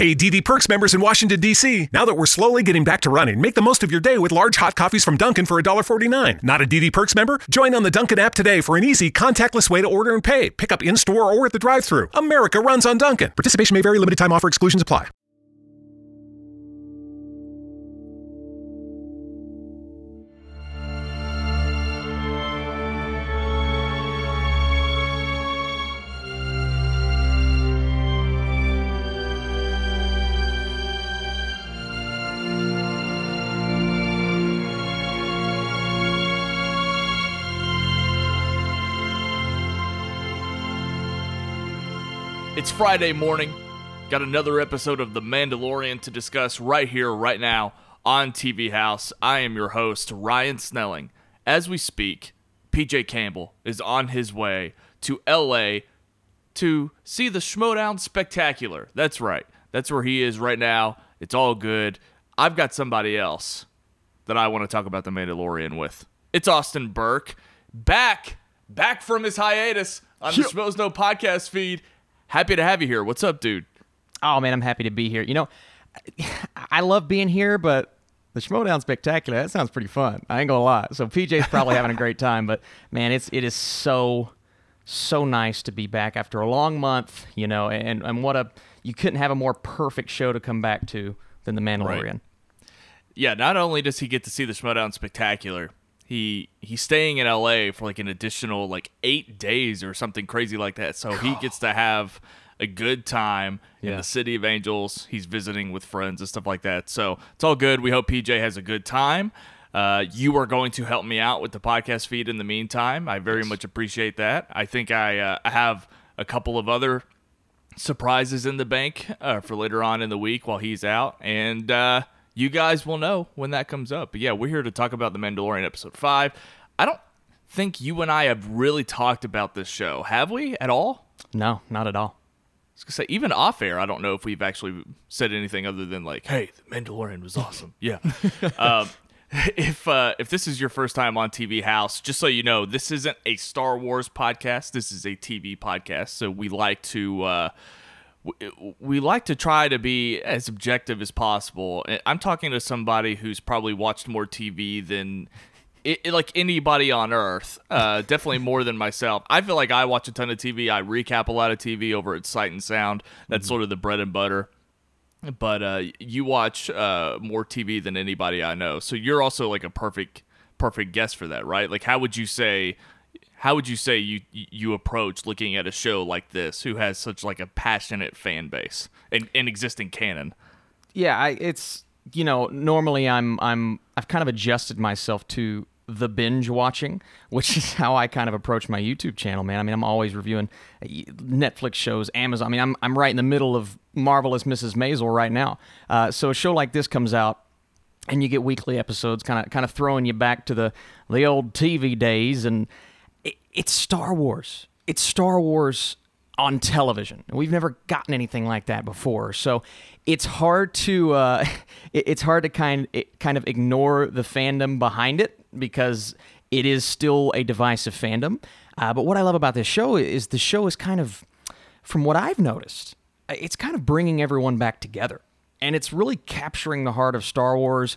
Hey, DD Perks members in Washington, D.C. Now that we're slowly getting back to running, make the most of your day with large hot coffees from Dunkin' for $1.49. Not a DD Perks member? Join on the Dunkin' app today for an easy, contactless way to order and pay. Pick up in store or at the drive thru. America runs on Dunkin'. Participation may vary, limited time offer exclusions apply. Friday morning. Got another episode of The Mandalorian to discuss right here, right now on TV House. I am your host, Ryan Snelling. As we speak, PJ Campbell is on his way to LA to see the Schmodown Spectacular. That's right. That's where he is right now. It's all good. I've got somebody else that I want to talk about The Mandalorian with. It's Austin Burke, back, back from his hiatus on the Schmoes Know podcast feed happy to have you here. What's up, dude? Oh man, I'm happy to be here. You know, I love being here, but the Schmodown Spectacular, that sounds pretty fun. I ain't gonna lie. So PJ's probably having a great time, but man, it's it is so so nice to be back after a long month, you know, and, and what a you couldn't have a more perfect show to come back to than the Mandalorian. Right. Yeah, not only does he get to see the Schmodown Spectacular, he he's staying in LA for like an additional like eight days or something crazy like that. So he gets to have a good time yeah. in the city of angels. He's visiting with friends and stuff like that. So it's all good. We hope PJ has a good time. Uh, you are going to help me out with the podcast feed in the meantime. I very much appreciate that. I think I uh, have a couple of other surprises in the bank uh, for later on in the week while he's out. And uh, you guys will know when that comes up. But yeah, we're here to talk about The Mandalorian episode 5. I don't think you and I have really talked about this show, have we at all? No, not at all. I was gonna say, even off air, I don't know if we've actually said anything other than like, "Hey, the Mandalorian was awesome." yeah. um, if uh, if this is your first time on TV House, just so you know, this isn't a Star Wars podcast. This is a TV podcast. So we like to uh, we like to try to be as objective as possible. I'm talking to somebody who's probably watched more TV than it, like anybody on earth. Uh, definitely more than myself. I feel like I watch a ton of TV. I recap a lot of TV over at Sight and Sound. That's mm-hmm. sort of the bread and butter. But uh, you watch uh, more TV than anybody I know, so you're also like a perfect perfect guest for that, right? Like, how would you say how would you say you you approach looking at a show like this who has such like a passionate fan base and, and existing canon? Yeah I, it's you know normally i'm i'm i've kind of adjusted myself to the binge watching which is how i kind of approach my youtube channel man. I mean i'm always reviewing uh, netflix shows amazon. I mean i'm, I'm right in the middle of marvelous mrs maisel right now. Uh, so a show like this comes out and you get weekly episodes kind of kind of throwing you back to the the old tv days and it's Star Wars. It's Star Wars on television. We've never gotten anything like that before, so it's hard to uh, it's hard to kind kind of ignore the fandom behind it because it is still a divisive fandom. Uh, but what I love about this show is the show is kind of, from what I've noticed, it's kind of bringing everyone back together, and it's really capturing the heart of Star Wars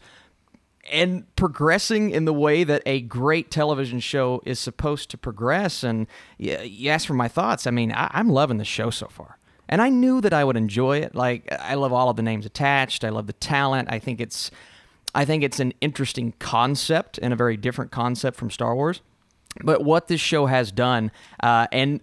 and progressing in the way that a great television show is supposed to progress. And you, you ask for my thoughts. I mean, I, I'm loving the show so far. And I knew that I would enjoy it. Like I love all of the names attached. I love the talent. I think it's I think it's an interesting concept and a very different concept from Star Wars. But what this show has done, uh, and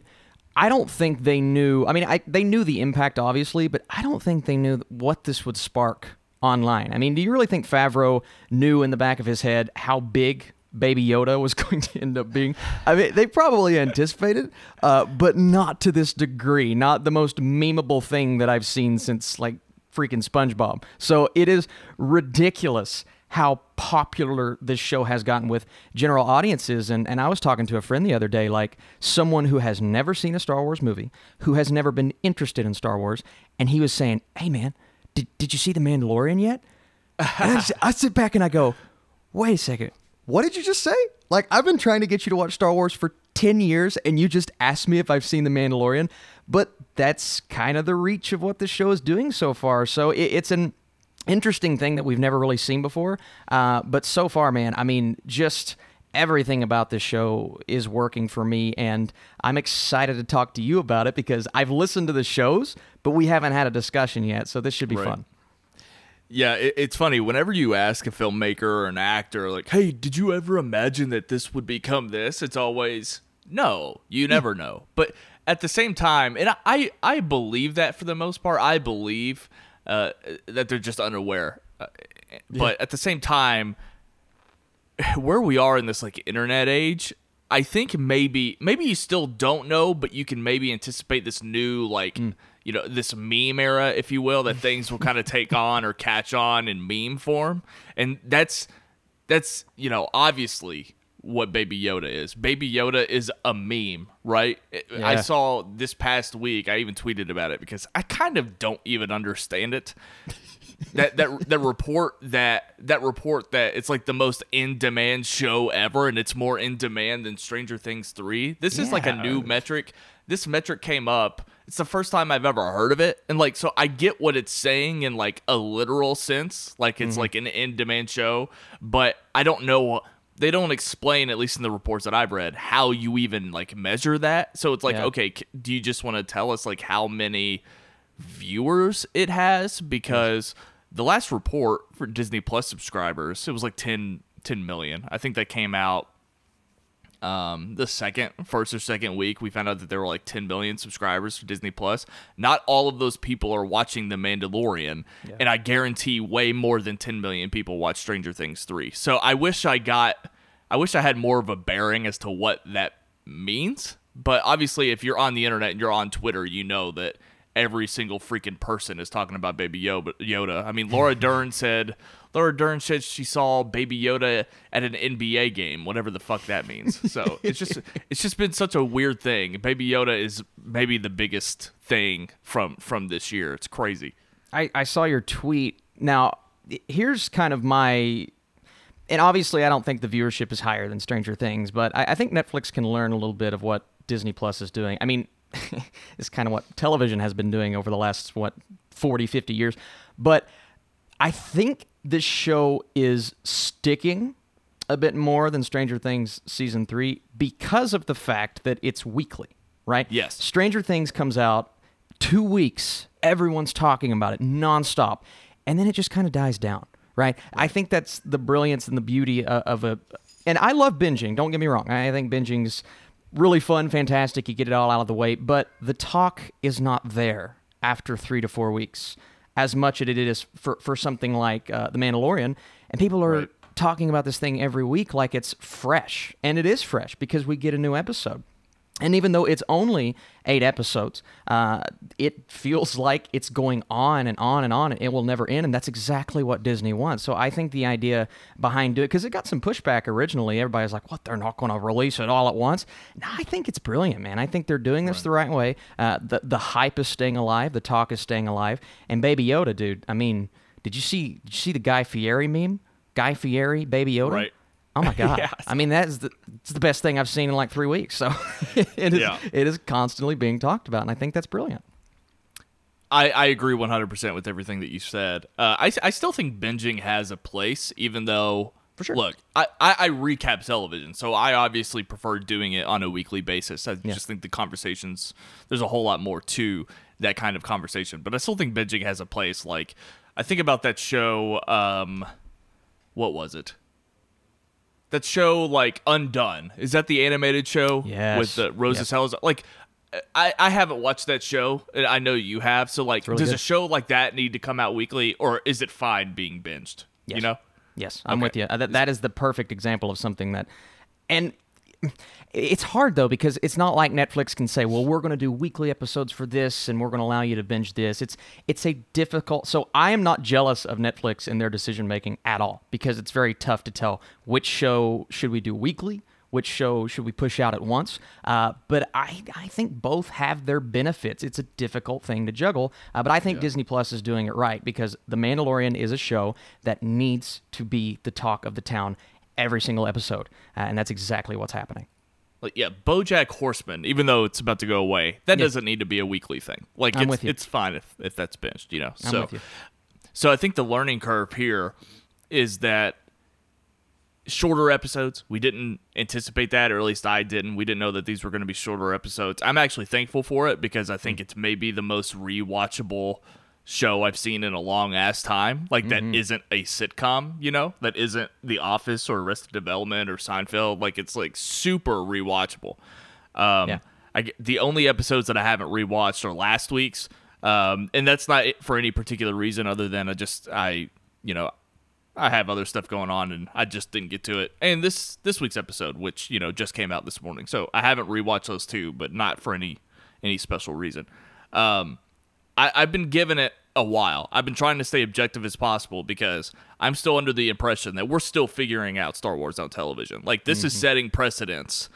I don't think they knew. I mean, I, they knew the impact, obviously, but I don't think they knew what this would spark online. I mean, do you really think Favreau knew in the back of his head how big Baby Yoda was going to end up being? I mean, they probably anticipated, uh, but not to this degree. Not the most memeable thing that I've seen since like freaking SpongeBob. So it is ridiculous how popular this show has gotten with general audiences. And, and I was talking to a friend the other day, like someone who has never seen a Star Wars movie, who has never been interested in Star Wars, and he was saying, Hey, man, did, did you see The Mandalorian yet? I, I sit back and I go, wait a second. What did you just say? Like, I've been trying to get you to watch Star Wars for 10 years, and you just asked me if I've seen The Mandalorian. but that's kind of the reach of what the show is doing so far. So it, it's an interesting thing that we've never really seen before. Uh, but so far, man, I mean, just everything about this show is working for me and I'm excited to talk to you about it because I've listened to the shows but we haven't had a discussion yet so this should be Right. fun. Yeah, it, it's funny. Whenever you ask a filmmaker or an actor, like, hey, did you ever imagine that this would become this? It's always, no, you never know. But at the same time, and I, I believe that for the most part, I believe uh, that they're just unaware. Uh, but at the same time, where we are in this like internet age, I think maybe maybe you still don't know, but you can maybe anticipate this new like hmm. you know this meme era, if you will, that things will kind of take on or catch on in meme form, and that's that's you know obviously what Baby Yoda is. Baby Yoda is a meme, right? I saw this past week. I even tweeted about it because I kind of don't even understand it that that that report that that report that it's like the most in demand show ever and it's more in demand than Stranger Things 3. This is like a new metric. This metric came up. It's the first time I've ever heard of it. And like so I get what it's saying in like a literal sense, like it's mm-hmm. like an in demand show, but I don't know they don't explain at least in the reports that I've read how you even like measure that. So it's like Yeah. okay, c- do you just want to tell us like how many viewers it has because the last report for Disney Plus subscribers it was like 10, 10 million. I think that came out um the second first or second week we found out that there were like 10 million subscribers for Disney Plus. Not all of those people are watching The Mandalorian and I guarantee way more than 10 million people watch Stranger Things 3. So I wish I got I wish I had more of a bearing as to what that means. But obviously, if you're on the internet and you're on Twitter, you know that every single freaking person is talking about Baby Yoda. I mean, Laura Dern said Laura Dern said she saw Baby Yoda at an NBA game, whatever the fuck that means. So it's just it's just been such a weird thing. Baby Yoda is maybe the biggest thing from from this year. It's crazy. I, I saw your tweet. Now, here's kind of my. And obviously, I don't think the viewership is higher than Stranger Things, but I, I think Netflix can learn a little bit of what Disney Plus is doing. I mean, it's kind of what television has been doing over the last, what, 40, 50 years. But I think this show is sticking a bit more than Stranger Things season three because of the fact that it's weekly, right? Yes. Stranger Things comes out two weeks, everyone's talking about it nonstop, and then it just kind of dies down, right? I think that's the brilliance and the beauty of, of a. And I love binging. Don't get me wrong. I think binging's really fun, fantastic. You get it all out of the way, but the talk is not there after three to four weeks as much as it is for, for something like uh, The Mandalorian. And people are Right. talking about this thing every week like it's fresh. And it is fresh because we get a new episode. And even though it's only eight episodes, uh, it feels like it's going on and on and on. And it will never end. And that's exactly what Disney wants. So I think the idea behind it, because it got some pushback originally. Everybody's like, what? They're not going to release it all at once. No, I think it's brilliant, man. I think they're doing this the right way. Uh, the, the hype is staying alive, the talk is staying alive. And Baby Yoda, dude, I mean, did you see, did you see the Guy Fieri meme? Guy Fieri, Baby Yoda? Right. Oh my god! Yeah. I mean, that is the it's the best thing I've seen in like three weeks. So it is Yeah. it is constantly being talked about, and I think that's brilliant. I, I agree 100% with everything that you said. Uh, I, I still think binging has a place, even though. For sure. Look, I, I, I recap television, so I obviously prefer doing it on a weekly basis. I just think the conversations, there's a whole lot more to that kind of conversation. But I still think binging has a place. Like, I think about that show, um, what was it? That show, like, Undone. Is that the animated show? Yes. With the Rosa Yep. Salazar? Like, I, I haven't watched that show. and I know you have. So, like, really does a show like that need to come out weekly, or is it fine being binged? You know? Yes, I'm Okay. with you. Uh, That, that is the perfect example of something that, and it's hard though because it's not like Netflix can say, "Well, we're going to do weekly episodes for this, and we're going to allow you to binge this." It's it's a difficult. So I am not jealous of Netflix in their decision making at all because it's very tough to tell which show should we do weekly, which show should we push out at once. Uh, but I I think both have their benefits. It's a difficult thing to juggle, uh, but I think Disney Plus is doing it right because The Mandalorian is a show that needs to be the talk of the town every single episode, uh, and that's exactly what's happening. like yeah, BoJack Horseman, even though it's about to go away, that Yeah. doesn't need to be a weekly thing. Like I'm it's with you. it's fine if if that's binged, you know. I'm so you. so I think the learning curve here is that shorter episodes. We didn't anticipate that, or at least I didn't. We didn't know that these were going to be shorter episodes. I'm actually thankful for it because I think it's maybe the most rewatchable show I've seen in a long ass time. Like that isn't a sitcom, you know, that isn't The Office or Arrested Development or Seinfeld. Like it's like super rewatchable. Um, Yeah. I the only episodes that I haven't rewatched are last week's, um, and that's not it for any particular reason other than I just I you know I have other stuff going on and I just didn't get to it. And this this week's episode, which you know just came out this morning, so I haven't rewatched those two, but not for any any special reason. Um, I, I've been giving it a while. I've been trying to stay objective as possible because I'm still under the impression that we're still figuring out Star Wars on television. Like this is setting precedents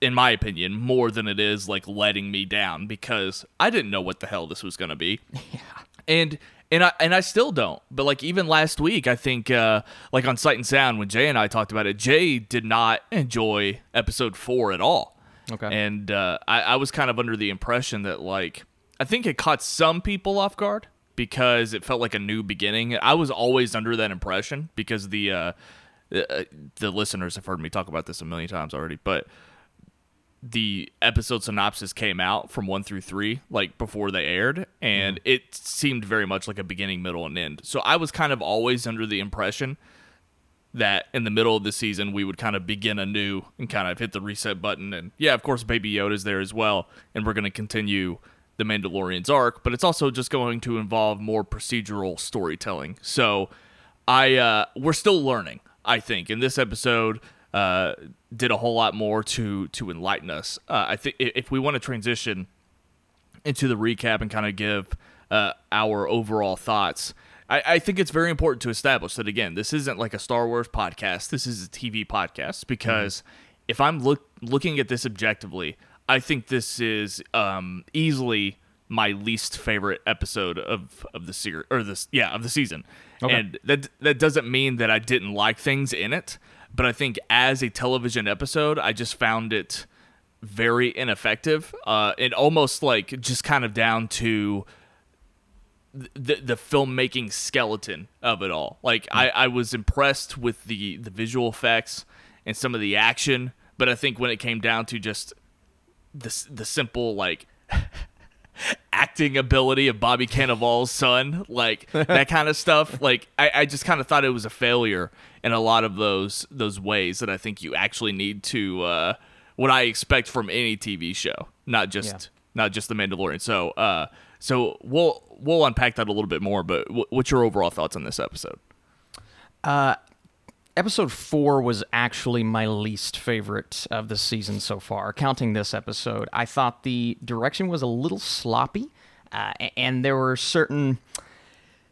in my opinion, more than it is like letting me down because I didn't know what the hell this was going to be. Yeah. And and I and I still don't. But like even last week, I think uh like on Sight and Sound when Jay and I talked about it, Jay did not enjoy episode 4 at all. Okay. And uh I I was kind of under the impression that like I think it caught some people off guard because it felt like a new beginning. I was always under that impression because the uh the, uh, listeners have heard me talk about this a million times already, but the episode synopsis came out from one through three, like before they aired, and it seemed very much like a beginning, middle, and end. So I was kind of always under the impression that in the middle of the season we would kind of begin anew and kind of hit the reset button. And yeah, of course, Baby Yoda's there as well, and we're going to continue the Mandalorian's arc, but it's also just going to involve more procedural storytelling. So I uh, we're still learning. I think in this episode uh, did a whole lot more to to enlighten us. Uh, I think if we want to transition into the recap and kind of give uh, our overall thoughts. I, I think it's very important to establish that again, this isn't like a Star Wars podcast. This is a TV podcast because if I'm look looking at this objectively, I think this is um, easily my least favorite episode of of the series or this yeah of the season. And that that doesn't mean that I didn't like things in it, but I think as a television episode, I just found it very ineffective uh, and almost like just kind of down to the the filmmaking skeleton of it all. Like I, I was impressed with the the visual effects and some of the action, but I think when it came down to just the the simple like acting ability of Bobby Cannavale's son, like that kind of stuff. Like I, I just kind of thought it was a failure in a lot of those those ways that I think you actually need to uh, what I expect from any TV show, not just Yeah. not just the Mandalorian. So uh, so we'll we'll unpack that a little bit more. But w- what's your overall thoughts on this episode? Episode four was actually my least favorite of the season so far. Counting this episode, I thought the direction was a little sloppy, uh, and there were certain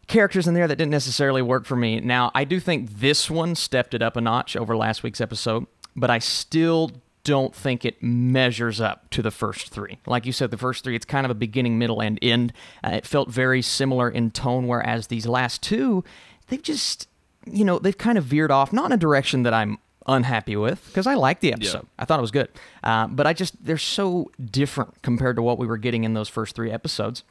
characters in there that didn't necessarily work for me. Now, I do think this one stepped it up a notch over last week's episode, but I still don't think it measures up to the first three. Like you said, the first three, it's kind of a beginning, middle, and end. Uh, it felt very similar in tone, whereas these last two, they've just, you know, they've kind of veered off, not in a direction that I'm unhappy with because I like the episode. I thought it was good. Uh, but I just, they're so different compared to what we were getting in those first three episodes.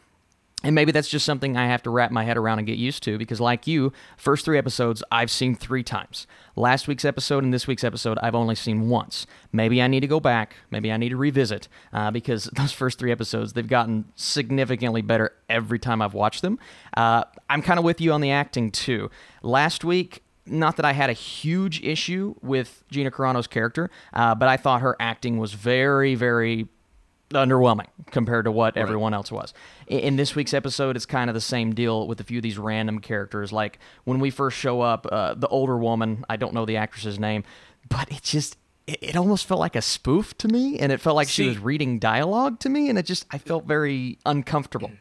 And maybe that's just something I have to wrap my head around and get used to because, like you, first three episodes I've seen three times. Last week's episode and this week's episode I've only seen once. Maybe I need to go back. Maybe I need to revisit uh, because those first three episodes they've gotten significantly better every time I've watched them. Uh, I'm kind of with you on the acting too. Last week, not that I had a huge issue with Gina Carano's character, uh, but I thought her acting was very, very underwhelming compared to what everyone else was. In, in this week's episode, it's kind of the same deal with a few of these random characters. Like when we first show up, uh, the older woman, I don't know the actress's name, but it just. It it almost felt like a spoof to me, and it felt like she was reading dialogue to me, and it just I felt very uncomfortable.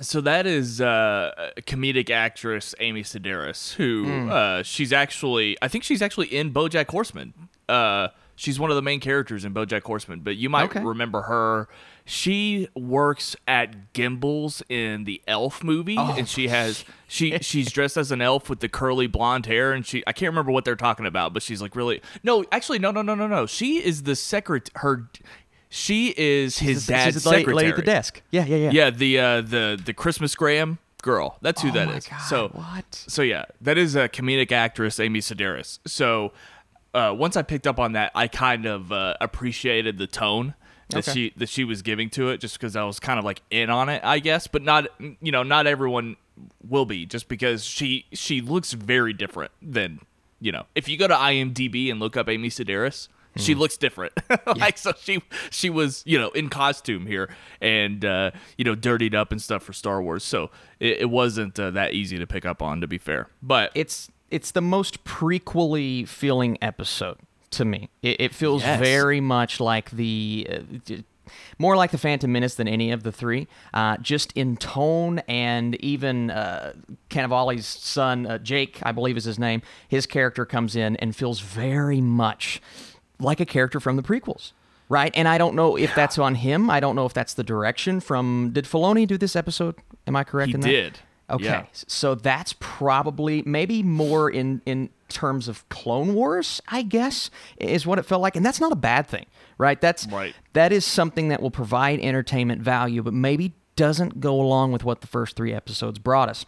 So that is uh, comedic actress Amy Sedaris, who uh, she's actually, I think she's actually in BoJack Horseman. Uh, she's one of the main characters in BoJack Horseman, but you might Okay. remember her. she works at Gimbels in the Elf movie, Oh, and she has she she's dressed as an elf with the curly blonde hair, and she I can't remember what they're talking about, but she's like really no, actually no no no no no. She is the secret her. She is his She's- dad's she's secretary. lady at the desk. Yeah, yeah, yeah. Yeah, the uh, the the Christmas Graham girl. That's who Oh that my is. God, so what? So yeah, that is a comedic actress, Amy Sedaris. So uh, once I picked up on that, I kind of uh, appreciated the tone that Okay. she that she was giving to it, just because I was kind of like in on it, I guess. But not you know not everyone will be just because she she looks very different than you know if you go to IMDb and look up Amy Sedaris. She Hmm. looks different. like so she she was, you know, in costume here and uh, you know, dirtied up and stuff for Star Wars. So it, it wasn't uh, that easy to pick up on to be fair. But it's it's the most prequely feeling episode to me. It, it feels Yes. very much like the. Uh, more like the Phantom Menace than any of the three, uh, just in tone and even uh, Cannavale's son, uh, Jake, I believe is his name. His character comes in and feels very much like a character from the prequels, right? And I don't know if that's on him. I don't know if that's the direction from. Did Filoni do this episode? Am I correct He in that? He did. Okay, Yeah. so that's probably maybe more in in terms of Clone Wars, I guess, is what it felt like, and that's not a bad thing, right? That's Right. That is something that will provide entertainment value, but maybe doesn't go along with what the first three episodes brought us.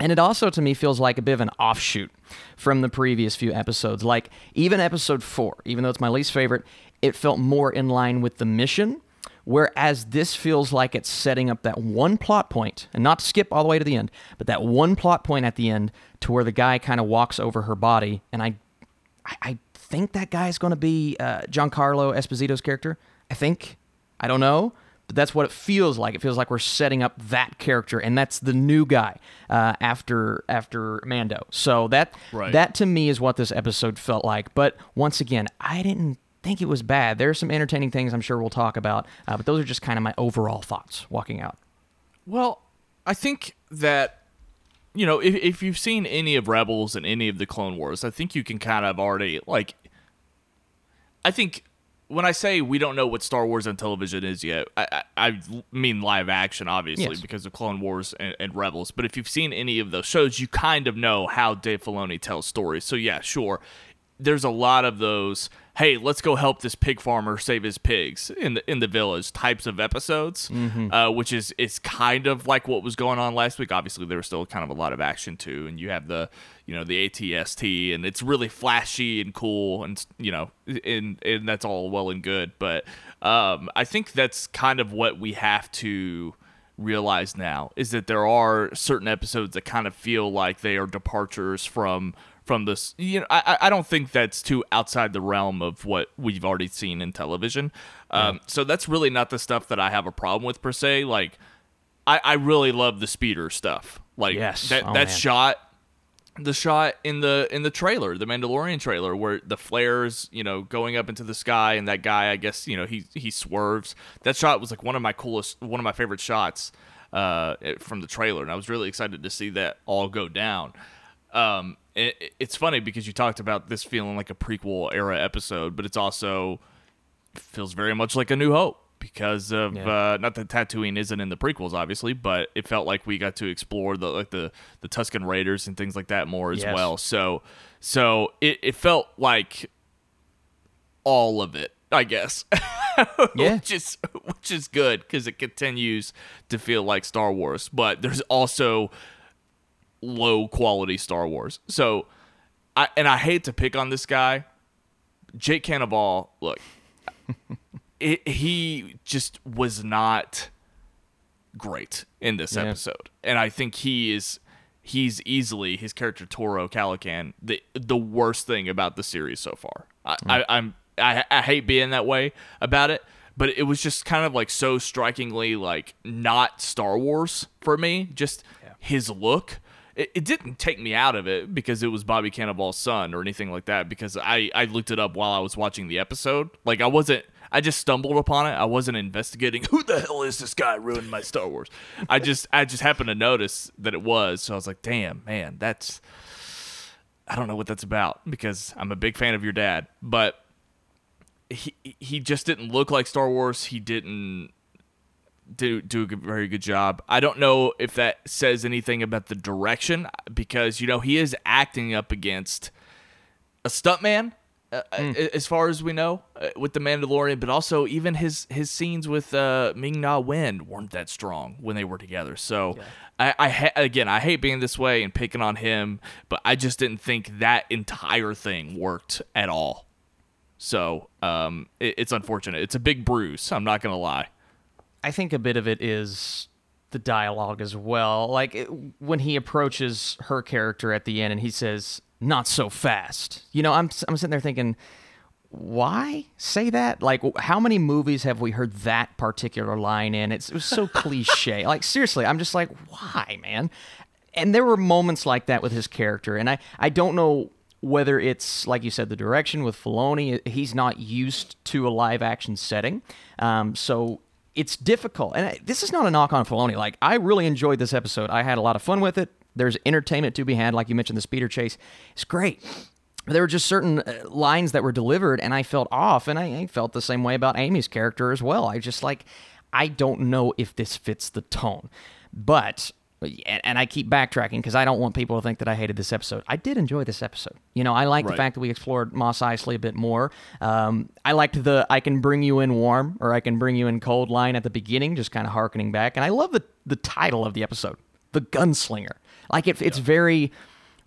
And it also, to me, feels like a bit of an offshoot from the previous few episodes. Like, even episode four, even though it's my least favorite, it felt more in line with the mission. Whereas this feels like it's setting up that one plot point, and not to skip all the way to the end, but that one plot point at the end to where the guy kind of walks over her body. And I, I, I think that guy is going to be uh, Giancarlo Esposito's character. I think. I don't know. But that's what it feels like. It feels like we're setting up that character, and that's the new guy uh, after after Mando. So that Right. that to me is what this episode felt like. But once again, I didn't think it was bad. There's some entertaining things I'm sure we'll talk about, uh, but those are just kind of my overall thoughts walking out. Well, I think that you know, if if you've seen any of Rebels and any of the Clone Wars, I think you can kind of already like I think when I say we don't know what Star Wars on television is yet, I, I, I mean live action, obviously, Yes. because of Clone Wars and, and Rebels. But if you've seen any of those shows, you kind of know how Dave Filoni tells stories. So yeah, sure, there's a lot of those. Hey, let's go help this pig farmer save his pigs in the in the village types of episodes, uh, which is is kind of like what was going on last week. Obviously, there was still kind of a lot of action too, and you have the you know the ATST, and it's really flashy and cool, and you know, and and that's all well and good. But um, I think that's kind of what we have to realize now is that there are certain episodes that kind of feel like they are departures from from this you know i I- don't think that's too outside the realm of what we've already seen in television um so that's really not the stuff that i have a problem with per se like i i really love the speeder stuff like Yes. that Oh, that man. shot the shot in the in the trailer, the Mandalorian trailer, where the flares, you know, going up into the sky, and that guy, I guess, you know, he he swerves. That shot was like one of my coolest, one of my favorite shots uh, from the trailer, and I was really excited to see that all go down. Um, it, it's funny because you talked about this feeling like a prequel era episode, but it's also feels very much like a New Hope because of Yeah. uh, not that Tatooine isn't in the prequels, obviously, but it felt like we got to explore the like the the Tusken Raiders and things like that more as Yes. well. So so it, it felt like all of it, I guess. Yeah. which is which is good because it continues to feel like Star Wars, but there's also low quality Star Wars. So I and I hate to pick on this guy, Jake Cannavale. Look, it, he just was not great in this Yeah. episode, and I think he is. He's easily his character Toro Calican the the worst thing about the series so far. I, hmm. I, I'm I, I hate being that way about it, but it was just kind of like so strikingly like not Star Wars for me. Just his look. It, it didn't take me out of it because it was Bobby Cannavale's son or anything like that. Because I I looked it up while I was watching the episode. Like I wasn't. I just stumbled upon it. I wasn't investigating who the hell is this guy ruining my Star Wars. I just I just happened to notice that it was. So I was like, damn man, that's I don't know what that's about because I'm a big fan of your dad, but he he just didn't look like Star Wars. He didn't do do a good, very good job. I don't know if that says anything about the direction because you know he is acting up against a stuntman. Uh, Mm. As far as we know, uh, with the Mandalorian, but also even his his scenes with uh, Ming Na Wen weren't that strong when they were together. So, I, I ha- again, I hate being this way and picking on him, but I just didn't think that entire thing worked at all. So, um, it, it's unfortunate. It's a big bruise. I'm not gonna lie. I think a bit of it is the dialogue as well. Like it, when he approaches her character at the end and he says, "Not so fast." You know, I'm I'm sitting there thinking, why say that? Like, how many movies have we heard that particular line in? It's, it was so cliche. Like, seriously, I'm just like, why, man? And there were moments like that with his character, and I I don't know whether it's like you said the direction with Filoni. He's not used to a live action setting, um, so it's difficult. And I, this is not a knock on Filoni. Like, I really enjoyed this episode. I had a lot of fun with it. There's entertainment to be had, like you mentioned, the speeder chase. It's great there were just certain uh, lines that were delivered and i felt off and I, I felt the same way about amy's character as well i just like i don't know if this fits the tone but and and i keep backtracking because i don't want people to think that i hated this episode. I did enjoy this episode. You know i like the fact that we explored Mos Eisley a bit more. Um, i liked the i can bring you in warm or i can bring you in cold line at the beginning just kind of harkening back. And i love the, the title of the episode the gunslinger. Like it, it's very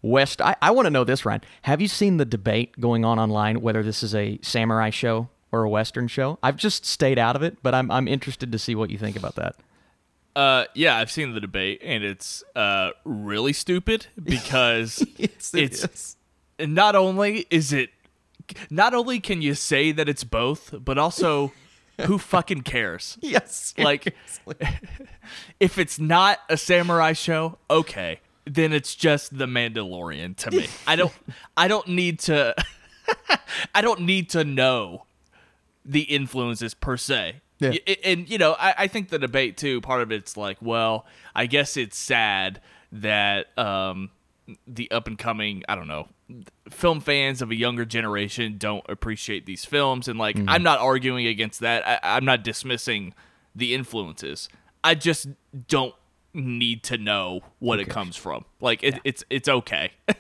West, I, I want to know this, Ryan. Have you seen the debate going on online whether this is a samurai show or a Western show? I've just stayed out of it, but I'm, I'm interested to see what you think about that. Uh, yeah, I've seen the debate, and it's uh really stupid because Yes, it it's is. not only is it not only can you say that it's both, but also who fucking cares? Yes. Like, if it's not a samurai show, okay, then it's just the Mandalorian to me. I don't, I don't need to, I don't need to know the influences per se. Yeah. And, you know, I, I think the debate too. Part of it's like, well, I guess it's sad that um, the up and coming, I don't know, film fans of a younger generation don't appreciate these films. And like, I'm not arguing against that. I, I'm not dismissing the influences. I just don't need to know what it comes from. Like, it, it's it's okay.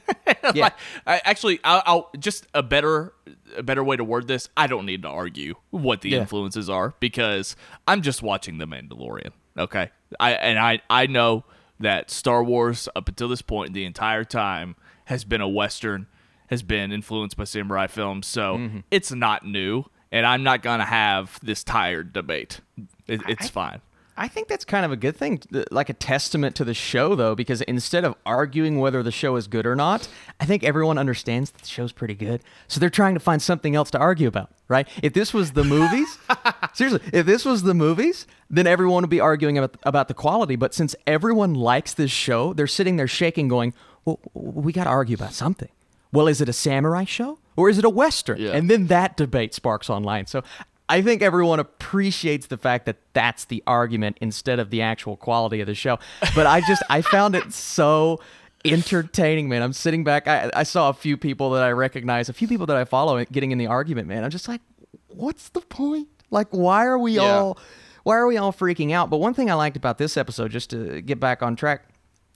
Yeah. Like, I, actually, I'll, I'll just a better a better way to word this. I don't need to argue what the Yeah. influences are because I'm just watching The Mandalorian. Okay, I and I I know that Star Wars up until this point the entire time has been a western, has been influenced by samurai films. So Mm-hmm. it's not new, and I'm not gonna have this tired debate. It, it's fine. I think that's kind of a good thing, like a testament to the show, though, because instead of arguing whether the show is good or not, I think everyone understands that the show's pretty good. So they're trying to find something else to argue about, right? If this was the movies, seriously, if this was the movies, then everyone would be arguing about, about the quality. But since everyone likes this show, they're sitting there shaking, going, well, we got to argue about something. Well, is it a samurai show or is it a western? Yeah. And then that debate sparks online. So I think everyone appreciates the fact that that's the argument instead of the actual quality of the show. But I just I found it so entertaining, man. I'm sitting back. I, I saw a few people that I recognize, a few people that I follow getting in the argument, man. I'm just like, what's the point? Like, why are we Yeah. all why are we all freaking out? But one thing I liked about this episode, just to get back on track,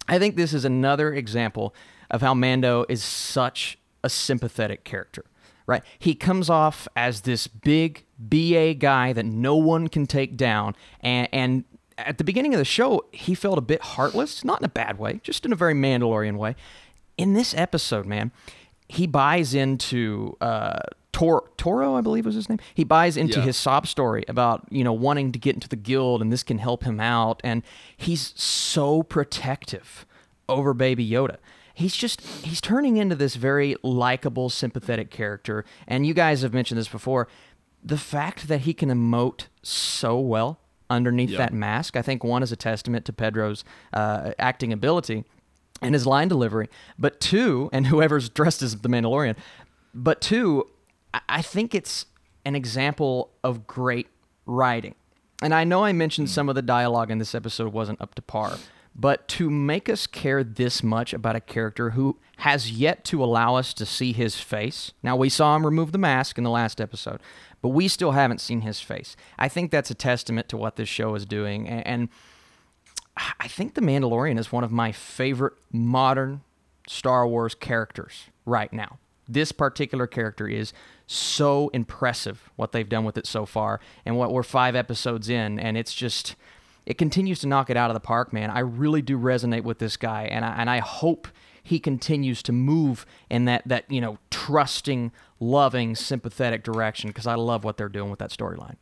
I think this is another example of how Mando is such a sympathetic character, right? He comes off as this big BA guy that no one can take down. And, and at the beginning of the show, he felt a bit heartless, not in a bad way, just in a very Mandalorian way. In this episode, man, he buys into uh, Tor- Toro, I believe was his name. He buys into Yeah. his sob story about you know wanting to get into the guild and this can help him out, and he's so protective over Baby Yoda. He's just he's turning into this very likable, sympathetic character. And you guys have mentioned this before. The fact that he can emote so well underneath Yeah. that mask, I think one is a testament to Pedro's uh, acting ability and his line delivery. But two, and whoever's dressed as the Mandalorian, but two, I- I think it's an example of great writing. And I know I mentioned some of the dialogue in this episode wasn't up to par, But to make us care this much about a character who has yet to allow us to see his face. Now, we saw him remove the mask in the last episode, but we still haven't seen his face. I think that's a testament to what this show is doing. And I think The Mandalorian is one of my favorite modern Star Wars characters right now. This particular character is so impressive what they've done with it so far, and what we're five episodes in, and it's just it continues to knock it out of the park, man. I really do resonate with this guy, and I, and I hope he continues to move in that that you know trusting, loving, sympathetic direction because I love what they're doing with that storyline.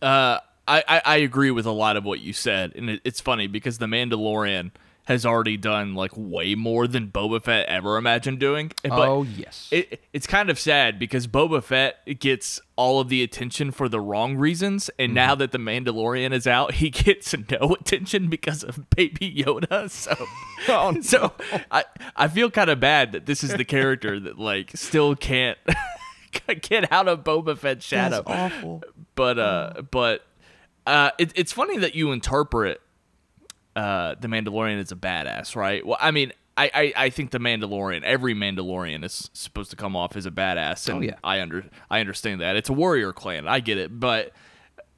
Uh, I, I, I agree with a lot of what you said, and it, it's funny because the Mandalorian has already done like way more than Boba Fett ever imagined doing. But oh yes, it, it's kind of sad because Boba Fett gets all of the attention for the wrong reasons, and mm-hmm. now that the Mandalorian is out, he gets no attention because of Baby Yoda. So, oh, no. so I I feel kind of bad that this is the character that like still can't get out of Boba Fett's shadow. That's awful. But uh, but uh, it, it's funny that you interpret uh, the Mandalorian is a badass, right? Well, I mean, I, I, I think the Mandalorian, every Mandalorian is supposed to come off as a badass, and oh, yeah. I under I understand that it's a warrior clan, I get it, but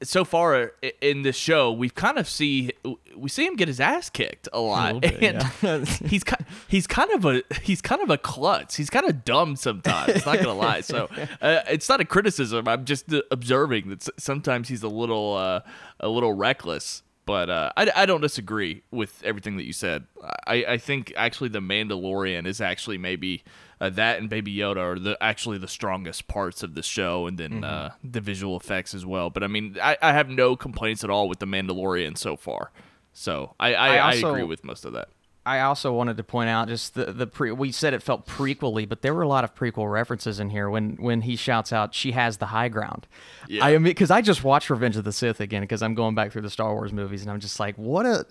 so far in this show, we kind of see we see him get his ass kicked a lot, a bit, and yeah. he's he's kind of a he's kind of a klutz. He's kind of dumb sometimes. It's Not gonna lie. So uh, it's not a criticism. I'm just observing that sometimes he's a little uh, a little reckless. But uh, I, I don't disagree with everything that you said. I, I think actually the Mandalorian is actually maybe uh, that and Baby Yoda are the actually the strongest parts of the show, and then mm-hmm. uh, the visual effects as well. But I mean, I, I have no complaints at all with the Mandalorian so far. So I, I, I, also, I agree with most of that. I also wanted to point out just the the pre. We said it felt prequely, but there were a lot of prequel references in here when when he shouts out, "She has the high ground." Yeah. I mean, because I just watched Revenge of the Sith again because I'm going back through the Star Wars movies, and I'm just like, what a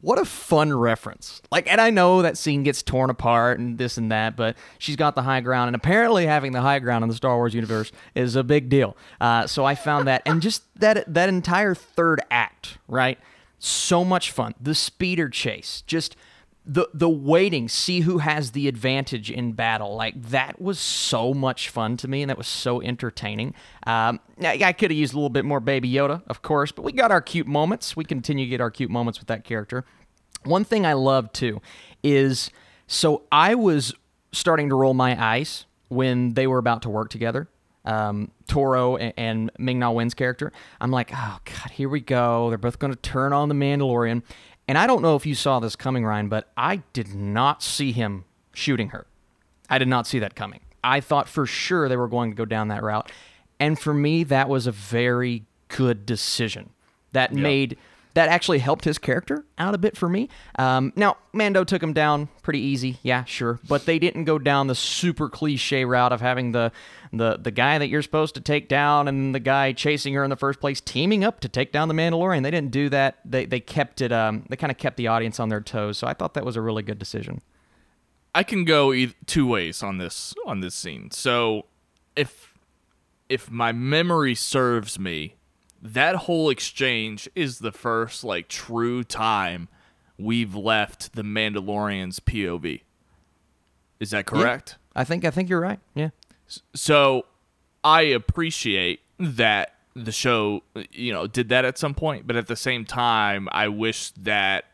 what a fun reference. Like, and I know that scene gets torn apart and this and that, but she's got the high ground, and apparently having the high ground in the Star Wars universe is a big deal. Uh, so I found that, and just that that entire third act, right? So much fun. The speeder chase, just the the waiting, see who has the advantage in battle. Like that was so much fun to me, and that was so entertaining. Um, I could have used a little bit more Baby Yoda, of course, but we got our cute moments. We continue to get our cute moments with that character. One thing I love too is so I was starting to roll my eyes when they were about to work together. Um, Toro and, and Ming Na Wen's character. I'm like, oh god, here we go. They're both going to turn on the Mandalorian. And I don't know if you saw this coming, Ryan, but I did not see him shooting her. I did not see that coming. I thought for sure they were going to go down that route. And for me, that was a very good decision. That made that actually helped his character out a bit for me. Um, now, Mando took him down pretty easy, yeah, sure, but they didn't go down the super cliche route of having the the the guy that you're supposed to take down and the guy chasing her in the first place teaming up to take down the Mandalorian. They didn't do that. They they kept it. Um, they kind of kept the audience on their toes. So I thought that was a really good decision. I can go two ways on this on this scene. So if if my memory serves me, that whole exchange is the first like true time we've left the Mandalorian's POV. Is that correct? Yeah, I think I think you're right. Yeah. So I appreciate that the show, you know, did that at some point, but at the same time, I wish that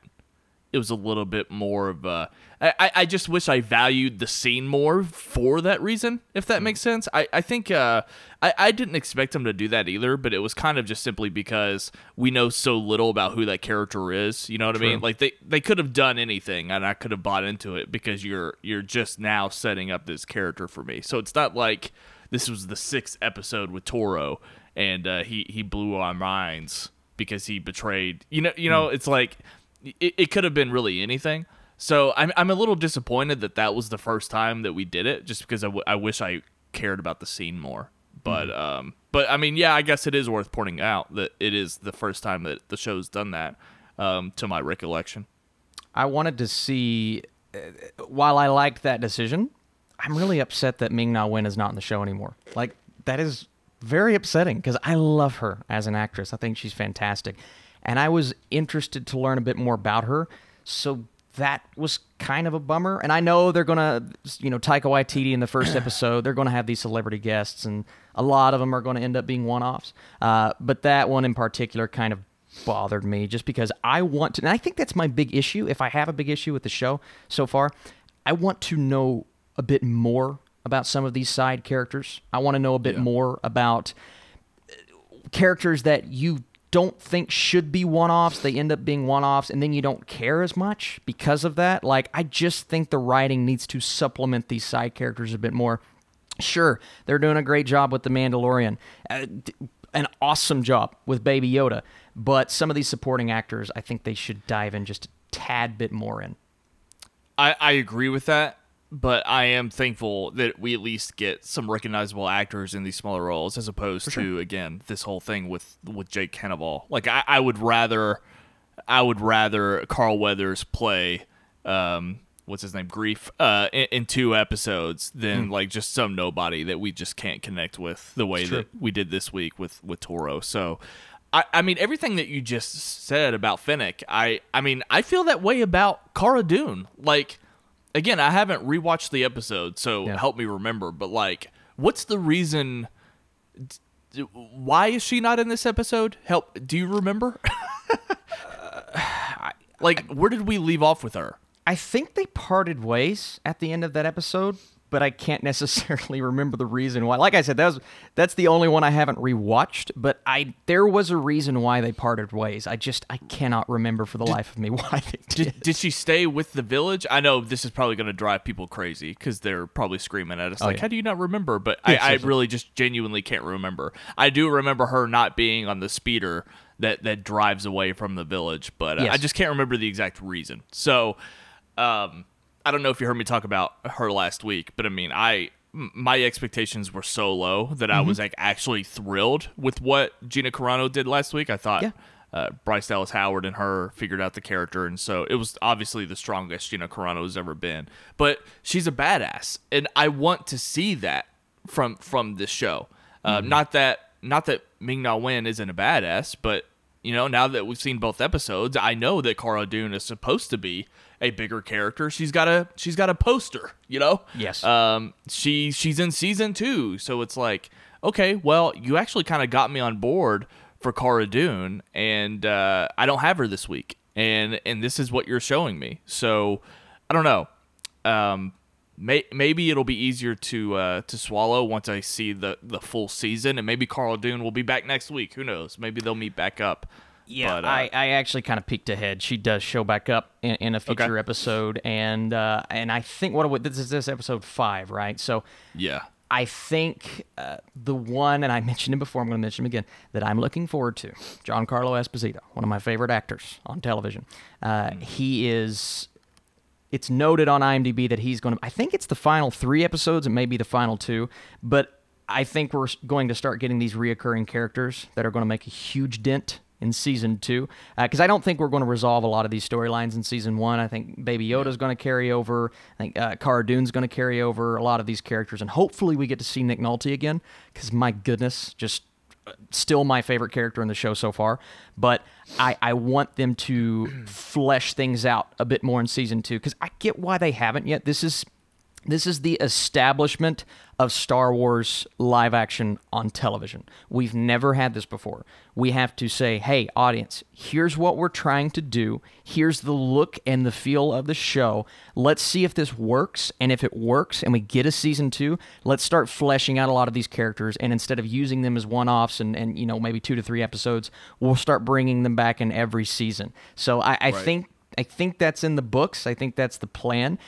it was a little bit more of a I, I just wish I valued the scene more for that reason, if that makes sense. I, I think uh, I, I didn't expect him to do that either, but it was kind of just simply because we know so little about who that character is. You know what True. I mean? Like they, they could have done anything and I could have bought into it because you're you're just now setting up this character for me. So it's not like this was the sixth episode with Toro and uh, he, he blew our minds because he betrayed you know you know, mm. it's like it, it could have been really anything. So I'm I'm a little disappointed that that was the first time that we did it, just because I, w- I wish I cared about the scene more. But mm-hmm. um, but I mean, yeah, I guess it is worth pointing out that it is the first time that the show's done that, um, to my recollection. I wanted to see, uh, while I liked that decision, I'm really upset that Ming Na Wen is not in the show anymore. Like that is very upsetting because I love her as an actress. I think she's fantastic, and I was interested to learn a bit more about her So that was kind of a bummer. And I know they're gonna, you know, Taika Waititi in the first episode, they're gonna have these celebrity guests, and a lot of them are going to end up being one-offs. Uh, but that one in particular kind of bothered me just because I want to, and I think that's my big issue. If I have a big issue with the show so far, I want to know a bit more about some of these side characters. I want to know a bit more about uh, characters that you don't think should be one offs. They end up being one offs, and then you don't care as much because of that. Like, I just think the writing needs to supplement these side characters a bit more. Sure, they're doing a great job with The Mandalorian, uh, an awesome job with Baby Yoda, but some of these supporting actors, I think they should dive in just a tad bit more in. I, I agree with that, but I am thankful that we at least get some recognizable actors in these smaller roles as opposed to again this whole thing with with Jake Cannavale. Like I, I would rather I would rather Carl Weathers play um what's his name Greef uh in, in two episodes than like just some nobody that we just can't connect with the way that we did this week with with Toro. So I, I mean everything that you just said about Fennec, I I mean I feel that way about Cara Dune. Like again, I haven't rewatched the episode, so Yeah. help me remember. But like, what's the reason? Why is she not in this episode? Help. Do you remember? like, where did we leave off with her? I think they parted ways at the end of that episode, but I can't necessarily remember the reason why. Like I said, that was that's the only one I haven't rewatched, but I there was a reason why they parted ways. I just I cannot remember for the life of me why they did. Did, did she stay with the village? I know this is probably going to drive people crazy because they're probably screaming at us like, yeah. "How do you not remember?" But I, I really just genuinely can't remember. I do remember her not being on the speeder that that drives away from the village, but uh, I Yes. just can't remember the exact reason. So, um, I don't know if you heard me talk about her last week, but I mean, I my expectations were so low that Mm-hmm. I was like actually thrilled with what Gina Carano did last week. I thought Yeah. uh, Bryce Dallas Howard and her figured out the character, and so it was obviously the strongest Gina Carano has ever been. But she's a badass, and I want to see that from from this show. Uh, Not that not that Ming Na Wen isn't a badass, but you know now that we've seen both episodes, I know that Cara Dune is supposed to be a bigger character. She's got a she's got a poster, you know. Yes. Um, she she's in season two, so it's like, okay, well, you actually kind of got me on board for Cara Dune, and uh, I don't have her this week, and and this is what you're showing me. So I don't know. Um, may, maybe it'll be easier to uh, to swallow once I see the the full season, and maybe Cara Dune will be back next week. Who knows? Maybe they'll meet back up. Yeah, But, uh, I, I actually kind of peeked ahead. She does show back up in, in a future Okay. episode, and uh, and I think what it- this is this episode five, right? So yeah. I think uh, the one, and I mentioned him before, I'm going to mention him again, that I'm looking forward to, Giancarlo Esposito, one of my favorite actors on television. Uh, He is, it's noted on IMDb that he's going to, I think it's the final three episodes, it may be the final two, but I think we're going to start getting these reoccurring characters that are going to make a huge dent in season two because I don't think we're going to resolve a lot of these storylines in season one. I think Baby Yoda's going to carry over. I think uh, Cara Dune's going to carry over a lot of these characters, and hopefully we get to see Nick Nolte again because my goodness, just uh, still my favorite character in the show so far. But I, I want them to flesh things out a bit more in season two because I get why they haven't yet. This is this is the establishment of Star Wars live action on television. We've never had this before. We have to say, hey, audience, here's what we're trying to do. Here's the look and the feel of the show. Let's see if this works. And if it works and we get a season two, let's start fleshing out a lot of these characters. And instead of using them as one offs and, and, you know, maybe two to three episodes, we'll start bringing them back in every season. So I, I think. I think that's in the books. I think that's the plan.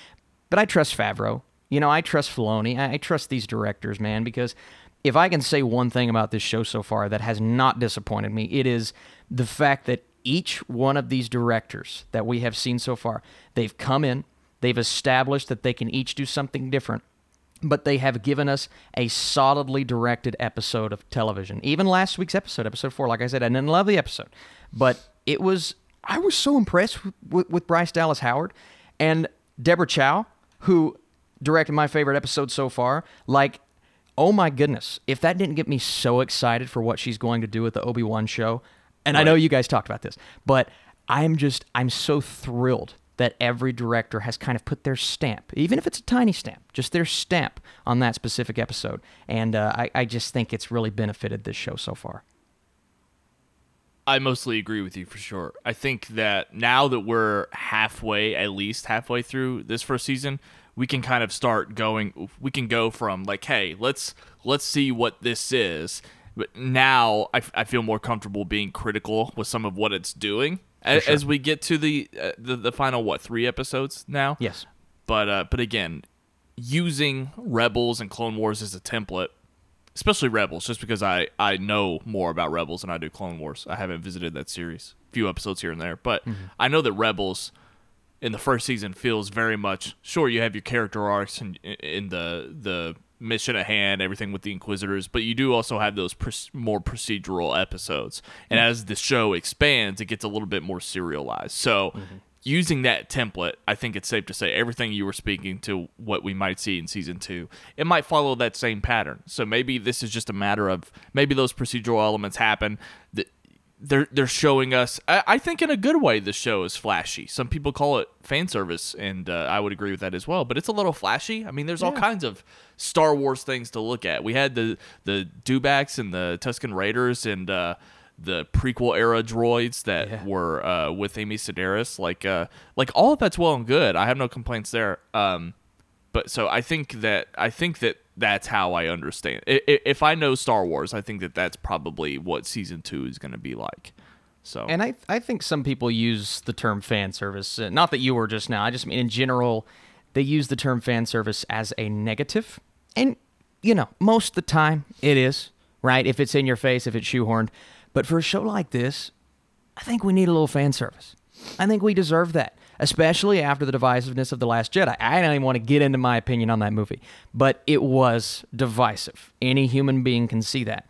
But I trust Favreau. You know, I trust Filoni. I, trust these directors, man, because if I can say one thing about this show so far that has not disappointed me, it is the fact that each one of these directors that we have seen so far, they've come in, they've established that they can each do something different, but they have given us a solidly directed episode of television. Even last week's episode, episode four, like I said, I didn't love the episode, but it was, I was so impressed with, with Bryce Dallas Howard and Deborah Chow, who directed my favorite episode so far. Like, oh my goodness, if that didn't get me so excited for what she's going to do with the Obi Wan show, and I know you guys talked about this, but I'm just, I'm so thrilled that every director has kind of put their stamp, even if it's a tiny stamp, just their stamp on that specific episode. And uh, I, I just think it's really benefited this show so far. I mostly agree with you for sure. I think that now that we're halfway, at least halfway through this first season, we can kind of start going. We can go from like, hey, let's let's see what this is. But now I, I feel more comfortable being critical with some of what it's doing as, sure. as we get to the, uh, the the final what three episodes now. Yes. But uh, but again, using Rebels and Clone Wars as a template especially Rebels, just because I I know more about Rebels than I do Clone Wars. I haven't visited that series, a few episodes here and there, but Mm-hmm. I know that Rebels in the first season feels very much sure you have your character arcs and in the the mission at hand, everything with the Inquisitors, but you do also have those pr- more procedural episodes. And mm-hmm. as the show expands, it gets a little bit more serialized. So. Mm-hmm. Using that template, I think it's safe to say everything you were speaking to what we might see in season two, it might follow that same pattern. So maybe this is just a matter of maybe those procedural elements happen. That they're they're showing us. I, I think in a good way, the show is flashy. Some people call it fan service, and uh, I would agree with that as well. But it's a little flashy. I mean, there's all kinds of Star Wars things to look at. We had the the Dewbacks and the Tusken Raiders and. Uh, the prequel era droids that Yeah. were uh, with Amy Sedaris, like uh, like all of that's well and good. I have no complaints there. Um, but so I think that I think that that's how I understand. If I know Star Wars, I think that that's probably what season two is going to be like. So And I, I think some people use the term fan service. Uh, not that you were just now. I just mean in general, they use the term fan service as a negative. And, you know, most of the time it is, right? If it's in your face, if it's shoehorned. But for a show like this, I think we need a little fan service. I think we deserve that, especially after the divisiveness of The Last Jedi. I don't even want to get into my opinion on that movie, but it was divisive. Any human being can see that.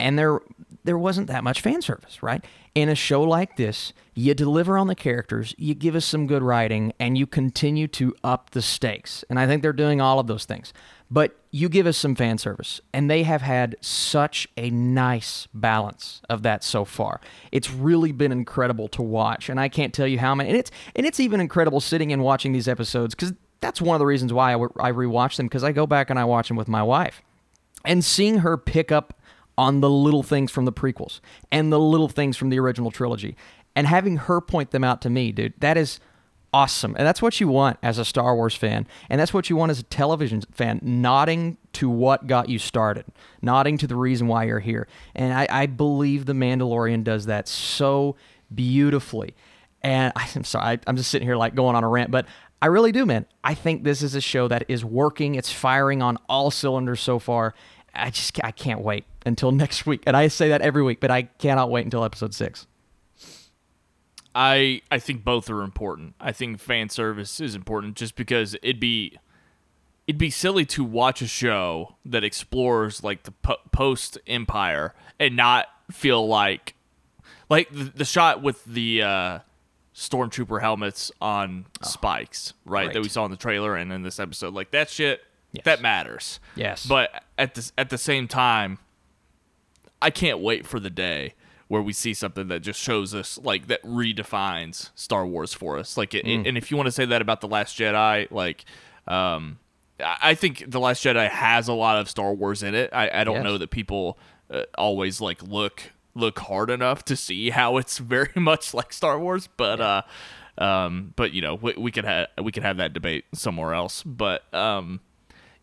And there there wasn't that much fan service, right? In a show like this, you deliver on the characters, you give us some good writing, and you continue to up the stakes. And I think they're doing all of those things. But you give us some fan service, and they have had such a nice balance of that so far. It's really been incredible to watch, and I can't tell you how many. And it's and it's even incredible sitting and watching these episodes because that's one of the reasons why I rewatch them because I go back and I watch them with my wife, and seeing her pick up on the little things from the prequels and the little things from the original trilogy, and having her point them out to me, dude, that is awesome. And that's what you want as a Star Wars fan. And that's what you want as a television fan, nodding to what got you started, nodding to the reason why you're here. And I, I believe The Mandalorian does that so beautifully. And I, I'm sorry, I, I'm just sitting here like going on a rant, but I really do, man. I think this is a show that is working. It's firing on all cylinders so far. I just I can't wait until next week. And I say that every week, but I cannot wait until episode six. I I think both are important. I think fan service is important just because it'd be it'd be silly to watch a show that explores like the po- post Empire and not feel like like the, the shot with the uh, stormtrooper helmets on spikes, right? That we saw in the trailer and in this episode. Like that shit Yes. that matters. Yes. But at the at the same time, I can't wait for the day where we see something that just shows us like that redefines Star Wars for us. Like, it, Mm. and if you want to say that about the Last Jedi, like, um, I think the Last Jedi has a lot of Star Wars in it. I, I don't Yes. know that people uh, always like look look hard enough to see how it's very much like Star Wars, but uh, um, but you know, we, we could have we could have that debate somewhere else. But um,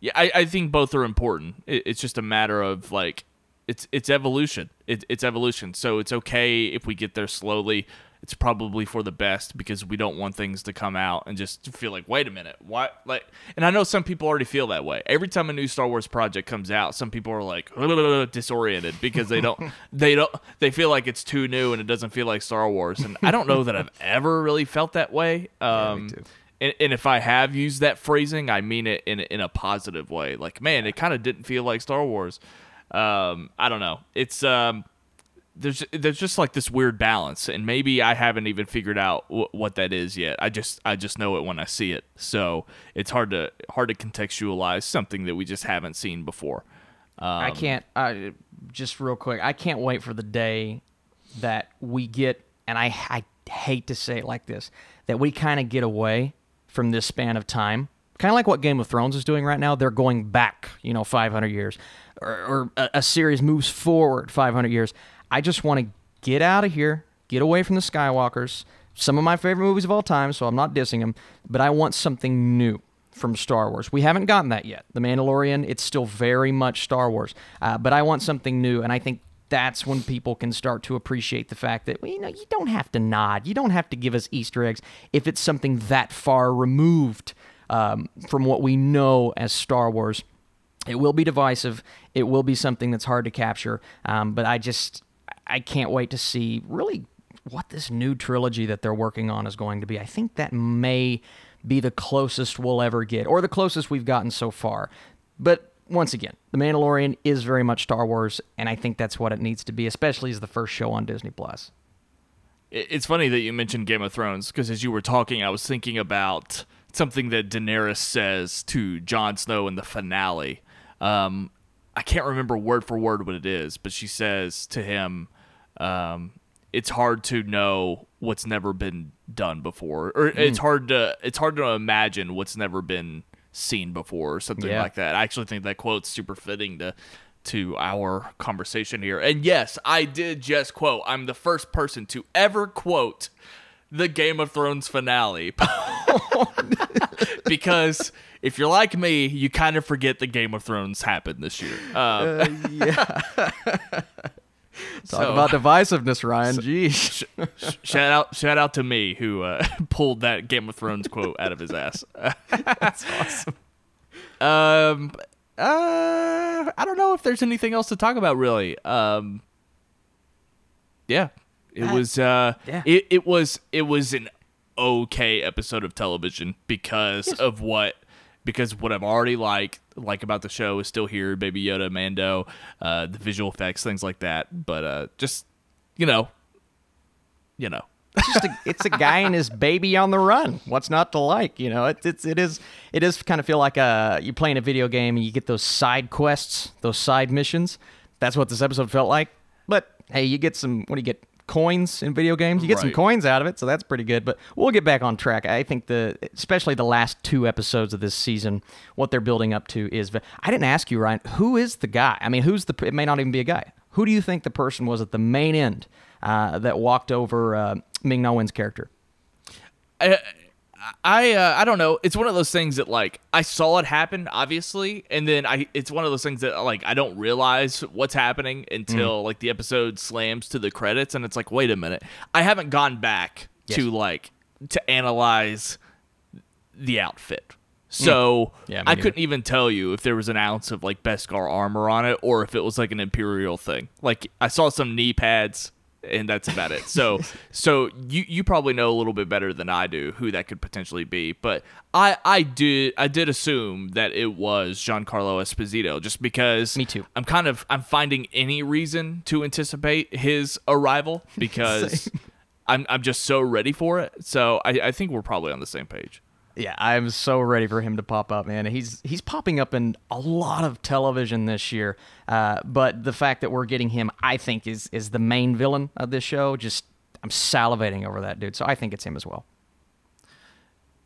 yeah, I, I think both are important. It, it's just a matter of like it's it's evolution. It, it's evolution. So it's okay if we get there slowly. It's probably for the best because we don't want things to come out and just feel like, wait a minute, what? Like, and I know some people already feel that way. Every time a new Star Wars project comes out, some people are like disoriented because they don't, they don't, they feel like it's too new and it doesn't feel like Star Wars. And I don't know that I've ever really felt that way. Um, too. And, and if I have used that phrasing, I mean it in in a positive way. Like, man, it kind of didn't feel like Star Wars. Um, I don't know. It's um, there's there's just like this weird balance, and maybe I haven't even figured out wh- what that is yet. I just I just know it when I see it. So it's hard to hard to contextualize something that we just haven't seen before. I Um, can't. I just real quick. I can't wait for the day that we get. And I I hate to say it like this, that we kind of get away from this span of time. Kind of like what Game of Thrones is doing right now. They're going back, you know, 500 years, or, or a, a series moves forward 500 years. I just want to get out of here, get away from the Skywalkers. Some of my favorite movies of all time, so I'm not dissing them, but I want something new from Star Wars. We haven't gotten that yet. The Mandalorian, it's still very much Star Wars, uh, but I want something new, and I think that's when people can start to appreciate the fact that well, you know you don't have to nod, you don't have to give us Easter eggs if it's something that far removed um, from what we know as Star Wars. It will be divisive. It will be something that's hard to capture. Um, but I just I can't wait to see really what this new trilogy that they're working on is going to be. I think that may be the closest we'll ever get, or the closest we've gotten so far. But once again, The Mandalorian is very much Star Wars, and I think that's what it needs to be, especially as the first show on Disney Plus. It's funny that you mentioned Game of Thrones because as you were talking, I was thinking about something that Daenerys says to Jon Snow in the finale. Um, I can't remember word for word what it is, but she says to him, um, "It's hard to know what's never been done before, or mm. it's hard to it's hard to imagine what's never been seen before, or something yeah. like that." I actually think that quote's super fitting to to our conversation here. And yes, I did just quote. I'm the first person to ever quote the Game of Thrones finale. because if you're like me, you kind of forget the Game of Thrones happened this year. Um, uh, yeah. Talk so, about divisiveness, Ryan. So, Jeez. Sh- sh- shout out, shout out to me who uh, pulled that Game of Thrones quote out of his ass. That's awesome. Um, uh, I don't know if there's anything else to talk about really. Um, yeah, it was. Uh, yeah. It, it was. It was an okay episode of television because yes. of what because what I've already like like about the show is still here. Baby Yoda, Mando, uh, the visual effects, things like that. But uh, just you know, you know. it's just a, it's a guy and his baby on the run. What's not to like? You know, it, it's it is it does kind of feel like a you're playing a video game and you get those side quests, those side missions. That's what this episode felt like. But hey, you get some. What do you get? Coins in video games. You get right. some coins out of it, so that's pretty good. But we'll get back on track. I think the especially the last two episodes of this season, what they're building up to is. I didn't ask you, Ryan. Who is the guy? I mean, who's the? It may not even be a guy. Who do you think the person was at the main end uh, that walked over uh, Ming Na Wen's character? I, I uh, I don't know. It's one of those things that like I saw it happen, obviously, and then I it's one of those things that like I don't realize what's happening until mm. like the episode slams to the credits, and it's like, wait a minute, I haven't gone back yes. to like to analyze the outfit. Mm. So yeah, I couldn't even tell you if there was an ounce of like Beskar armor on it or if it was like an Imperial thing. Like I saw some knee pads and that's about it. So so you you probably know a little bit better than I do who that could potentially be, but I I did I did assume that it was Giancarlo Esposito just because Me too. I'm kind of I'm finding any reason to anticipate his arrival because I'm I'm just so ready for it. So I I think we're probably on the same page. Yeah, I'm so ready for him to pop up, man. He's he's popping up in a lot of television this year. Uh, but the fact that we're getting him, I think, is is the main villain of this show. Just I'm salivating over that dude. So I think it's him as well.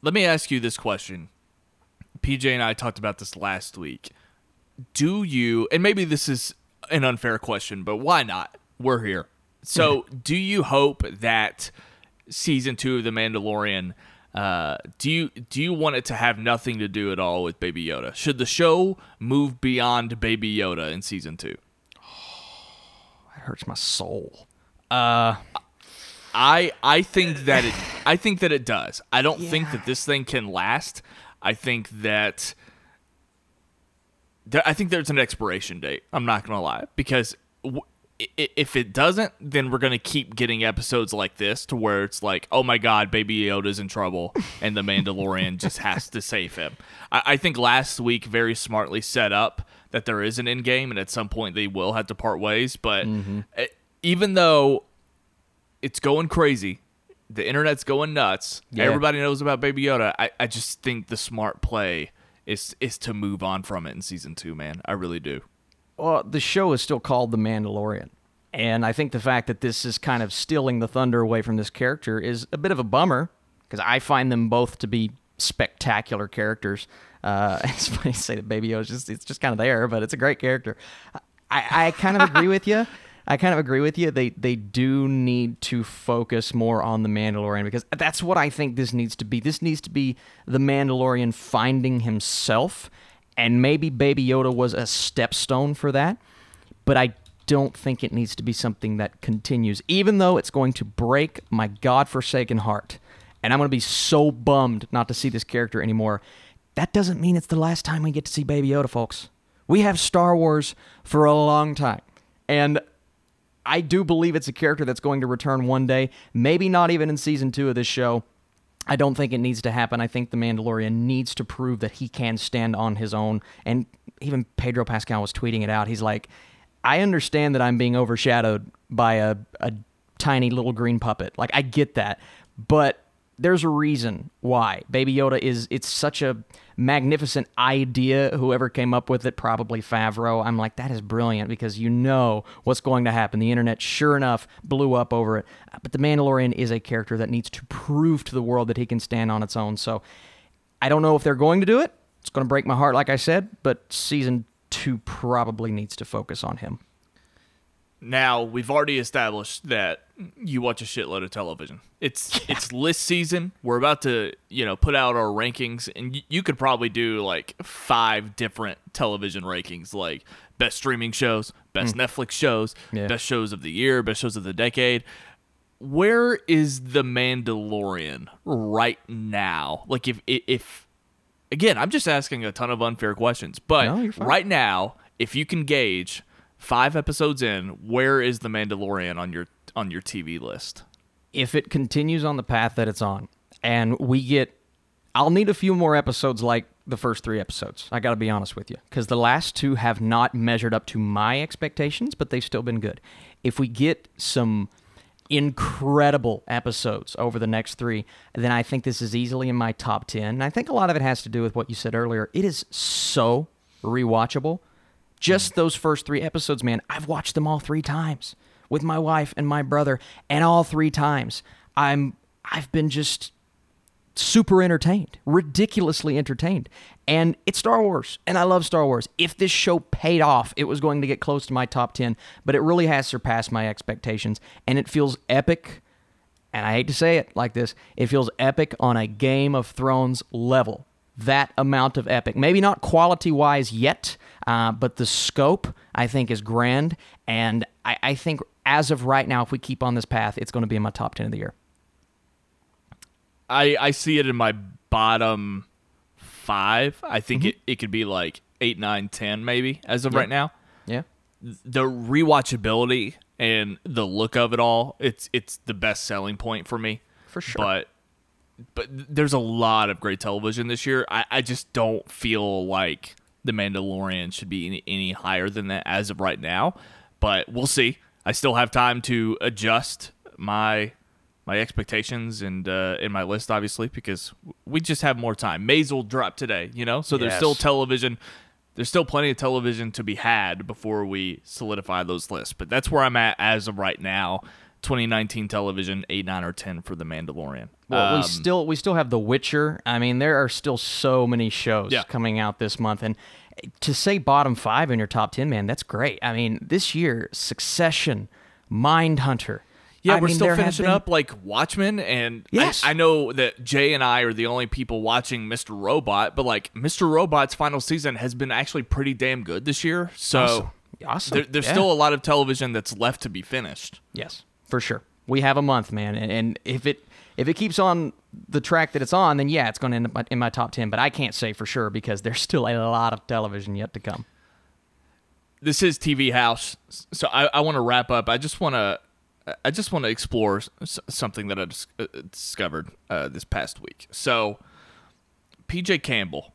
Let me ask you this question. PJ and I talked about this last week. Do you, and maybe this is an unfair question, but why not? We're here. So, do you hope that season two of The Mandalorian uh, do you do you want it to have nothing to do at all with Baby Yoda? Should the show move beyond Baby Yoda in season two? Oh, that hurts my soul. Uh, I I think that it I think that it does. I don't yeah. think that this thing can last. I think that there, I think there's an expiration date. I'm not gonna lie because w- if it doesn't, then we're gonna keep getting episodes like this to where it's like, oh my god, Baby Yoda's in trouble, and the Mandalorian just has to save him. I, I, think last week very smartly set up that there is an end game, and at some point they will have to part ways. But mm-hmm. it, even though it's going crazy, the internet's going nuts. Yeah. Everybody knows about Baby Yoda. I, I just think the smart play is is to move on from it in season two. Man, I really do well, the show is still called The Mandalorian. And I think the fact that this is kind of stealing the thunder away from this character is a bit of a bummer because I find them both to be spectacular characters. Uh, it's funny to say that Baby Yoda's just it's just kind of there, but it's a great character. I, I kind of agree with you. I kind of agree with you. They they do need to focus more on the Mandalorian because that's what I think this needs to be. This needs to be the Mandalorian finding himself, and maybe Baby Yoda was a stepstone for that. But I don't think it needs to be something that continues, even though it's going to break my godforsaken heart, and I'm going to be so bummed not to see this character anymore. That doesn't mean it's the last time we get to see Baby Yoda, folks. We have Star Wars for a long time. And I do believe it's a character that's going to return one day, maybe not even in season two of this show. I don't think it needs to happen. I think the Mandalorian needs to prove that he can stand on his own. And even Pedro Pascal was tweeting it out. He's like, I understand that I'm being overshadowed by a, a tiny little green puppet. Like, I get that. But there's a reason why baby yoda is it's such a magnificent idea whoever came up with it probably favreau. I'm like that is brilliant because you know what's going to happen. The internet sure enough blew up over it. But the mandalorian is a character that needs to prove to the world that he can stand on its own. So i don't know if they're going to do it. It's going to break my heart like i said but season two probably needs to focus on him. Now we've already established that you watch a shitload of television. It's it's list season. We're about to you know put out our rankings, and y- you could probably do like five different television rankings, like best streaming shows, best hmm. Netflix shows, Yeah. best shows of the year, best shows of the decade. Where is the Mandalorian right now? Like if if again, I'm just asking a ton of unfair questions, but No, right now, if you can gauge five episodes in, where is the Mandalorian on your on your TV list? if it continues on the path that it's on and we get I'll need a few more episodes like the first 3 episodes. I got to be honest with you cuz the last two have not measured up to my expectations, but they've still been good. If we get some incredible episodes over the next 3, then I think this is easily in my top 10. And I think a lot of it has to do with what you said earlier. It is so rewatchable. Just hmm. those first three episodes, man, I've watched them all three times with my wife and my brother, and all three times I'm I've been just super entertained, ridiculously entertained. And it's Star Wars, and I love Star Wars. If this show paid off, it was going to get close to my top 10, but it really has surpassed my expectations, and it feels epic. And I hate to say it like this, it feels epic on a Game of Thrones level. That amount of epic. Maybe not quality wise yet, uh, but the scope, I think, is grand. And I, I think as of right now, if we keep on this path, it's going to be in my top 10 of the year. I I see it in my bottom five. I think it, it could be like eight, nine, ten, maybe as of right now. Yeah. the rewatchability and the look of it all it's it's the best selling point for me For sure. but but there's a lot of great television this year i, I just don't feel like the mandalorian should be any, any higher than that as of right now but we'll see i still have time to adjust my my expectations and uh in my list obviously because we just have more time maze will drop today you know so there's still television there's still plenty of television to be had before we solidify those lists. But that's where I'm at as of right now. 2019 television, eight, nine, or ten for the Mandalorian. Well, we Um, still we still have The Witcher. I mean, there are still so many shows Yeah. coming out this month, and to say bottom five in your top ten, man, that's great. I mean, this year, Succession, Mindhunter. yeah, I we're mean, still finishing been- up like Watchmen, and I- Yes. I, know that Jay and I are the only people watching Mr. Robot, but like Mr. Robot's final season has been actually pretty damn good this year. So Awesome. Awesome. there, there's Yeah. still a lot of television that's left to be finished. Yes, for sure. We have a month, man, and, and if it if it keeps on the track that it's on, then yeah, it's going to end up in my top ten. But I can't say for sure because there's still a lot of television yet to come. this is TV House, so I, I want to wrap up. I just want to, I just want to explore something that I uh, discovered uh, this past week. So, PJ Campbell,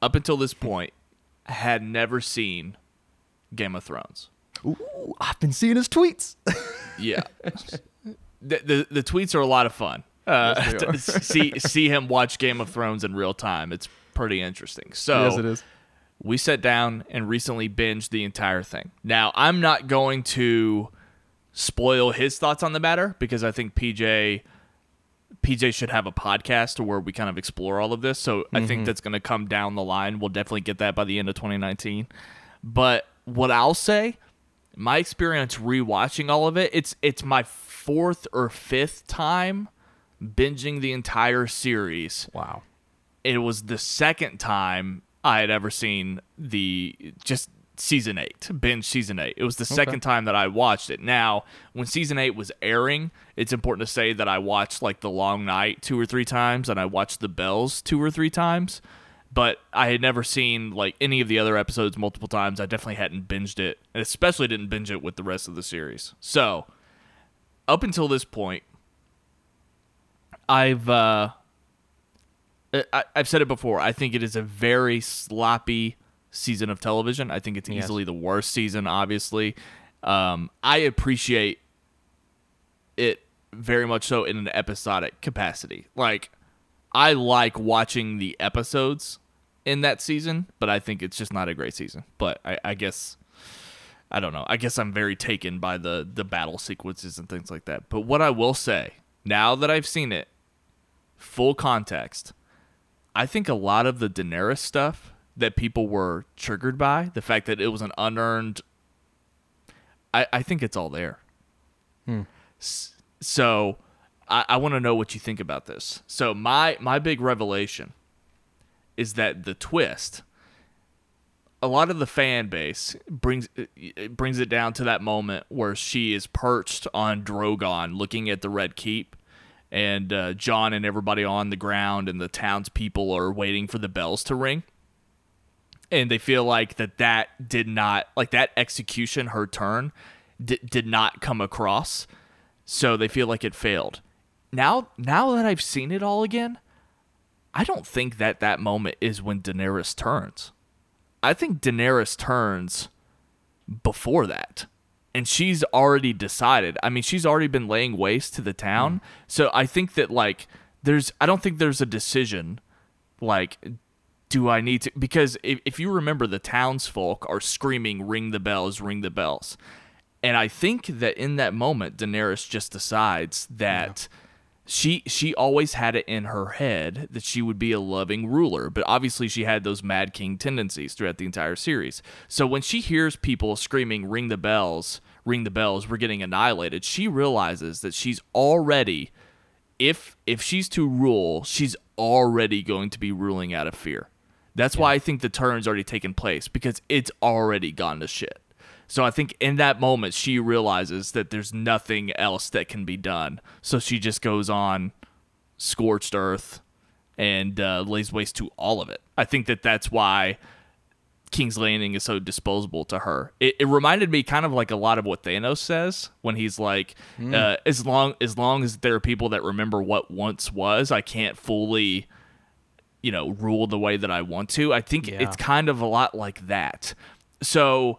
up until this point, had never seen Game of Thrones. Ooh, I've been seeing his tweets. Yeah, the, the the tweets are a lot of fun. Uh, to see see him watch Game of Thrones in real time. It's pretty interesting. So yes, it is. we sat down and recently binged the entire thing. Now, I'm not going to spoil his thoughts on the matter because I think PJ PJ should have a podcast where we kind of explore all of this. So I think that's going to come down the line. We'll definitely get that by the end of 2019. But what I'll say, my experience rewatching all of it, it's it's my fourth or fifth time binging the entire series Wow. it was the second time I had ever seen the just season eight, binge season eight. It was the second time that I watched it. Now, when season eight was airing, it's important to say that I watched like The Long Night two or three times and I watched The Bells two or three times. But I had never seen like any of the other episodes multiple times. I definitely hadn't binged it, and especially didn't binge it with the rest of the series. So, up until this point, I've uh, I, I've said it before. I think it is a very sloppy season of television. I think it's Yes. easily the worst season. Obviously, um, I appreciate it very much so in an episodic capacity. Like, I like watching the episodes in that season, but I think it's just not a great season. But I, I guess I don't know. I guess I'm very taken by the the battle sequences and things like that. But what I will say, now that I've seen it, full context, I think a lot of the Daenerys stuff that people were triggered by, the fact that it was an unearned I, I think it's all there. Hmm. S- So I, I want to know what you think about this. So my my big revelation is that the twist a lot of the fan base brings it brings it down to that moment where she is perched on Drogon, looking at the Red Keep, and uh, Jon and everybody on the ground and the townspeople are waiting for the bells to ring, and they feel like that that did not like that execution, her turn, di- did not come across, so they feel like it failed. Now, now that I've seen it all again, I don't think that that moment is when Daenerys turns. I think Daenerys turns before that. And she's already decided. I mean, she's already been laying waste to the town. Mm-hmm. So I think that like there's I don't think there's a decision like do I need to because if, if you remember the townsfolk are screaming ring the bells, ring the bells. And I think that in that moment Daenerys just decides that she she always had it in her head that she would be a loving ruler, but obviously she had those mad king tendencies throughout the entire series. So when she hears people screaming ring the bells, ring the bells, we're getting annihilated, she realizes that she's already if if she's to rule, she's already going to be ruling out of fear. That's why I think the turn's already taken place because it's already gone to shit. So I think in that moment she realizes that there's nothing else that can be done. So she just goes on scorched earth and uh, lays waste to all of it. I think that that's why King's Landing is so disposable to her. It, it reminded me kind of like a lot of what Thanos says when he's like, uh, as long as long as there are people that remember what once was, I can't fully, you know, rule the way that I want to. I think Yeah. it's kind of a lot like that. So.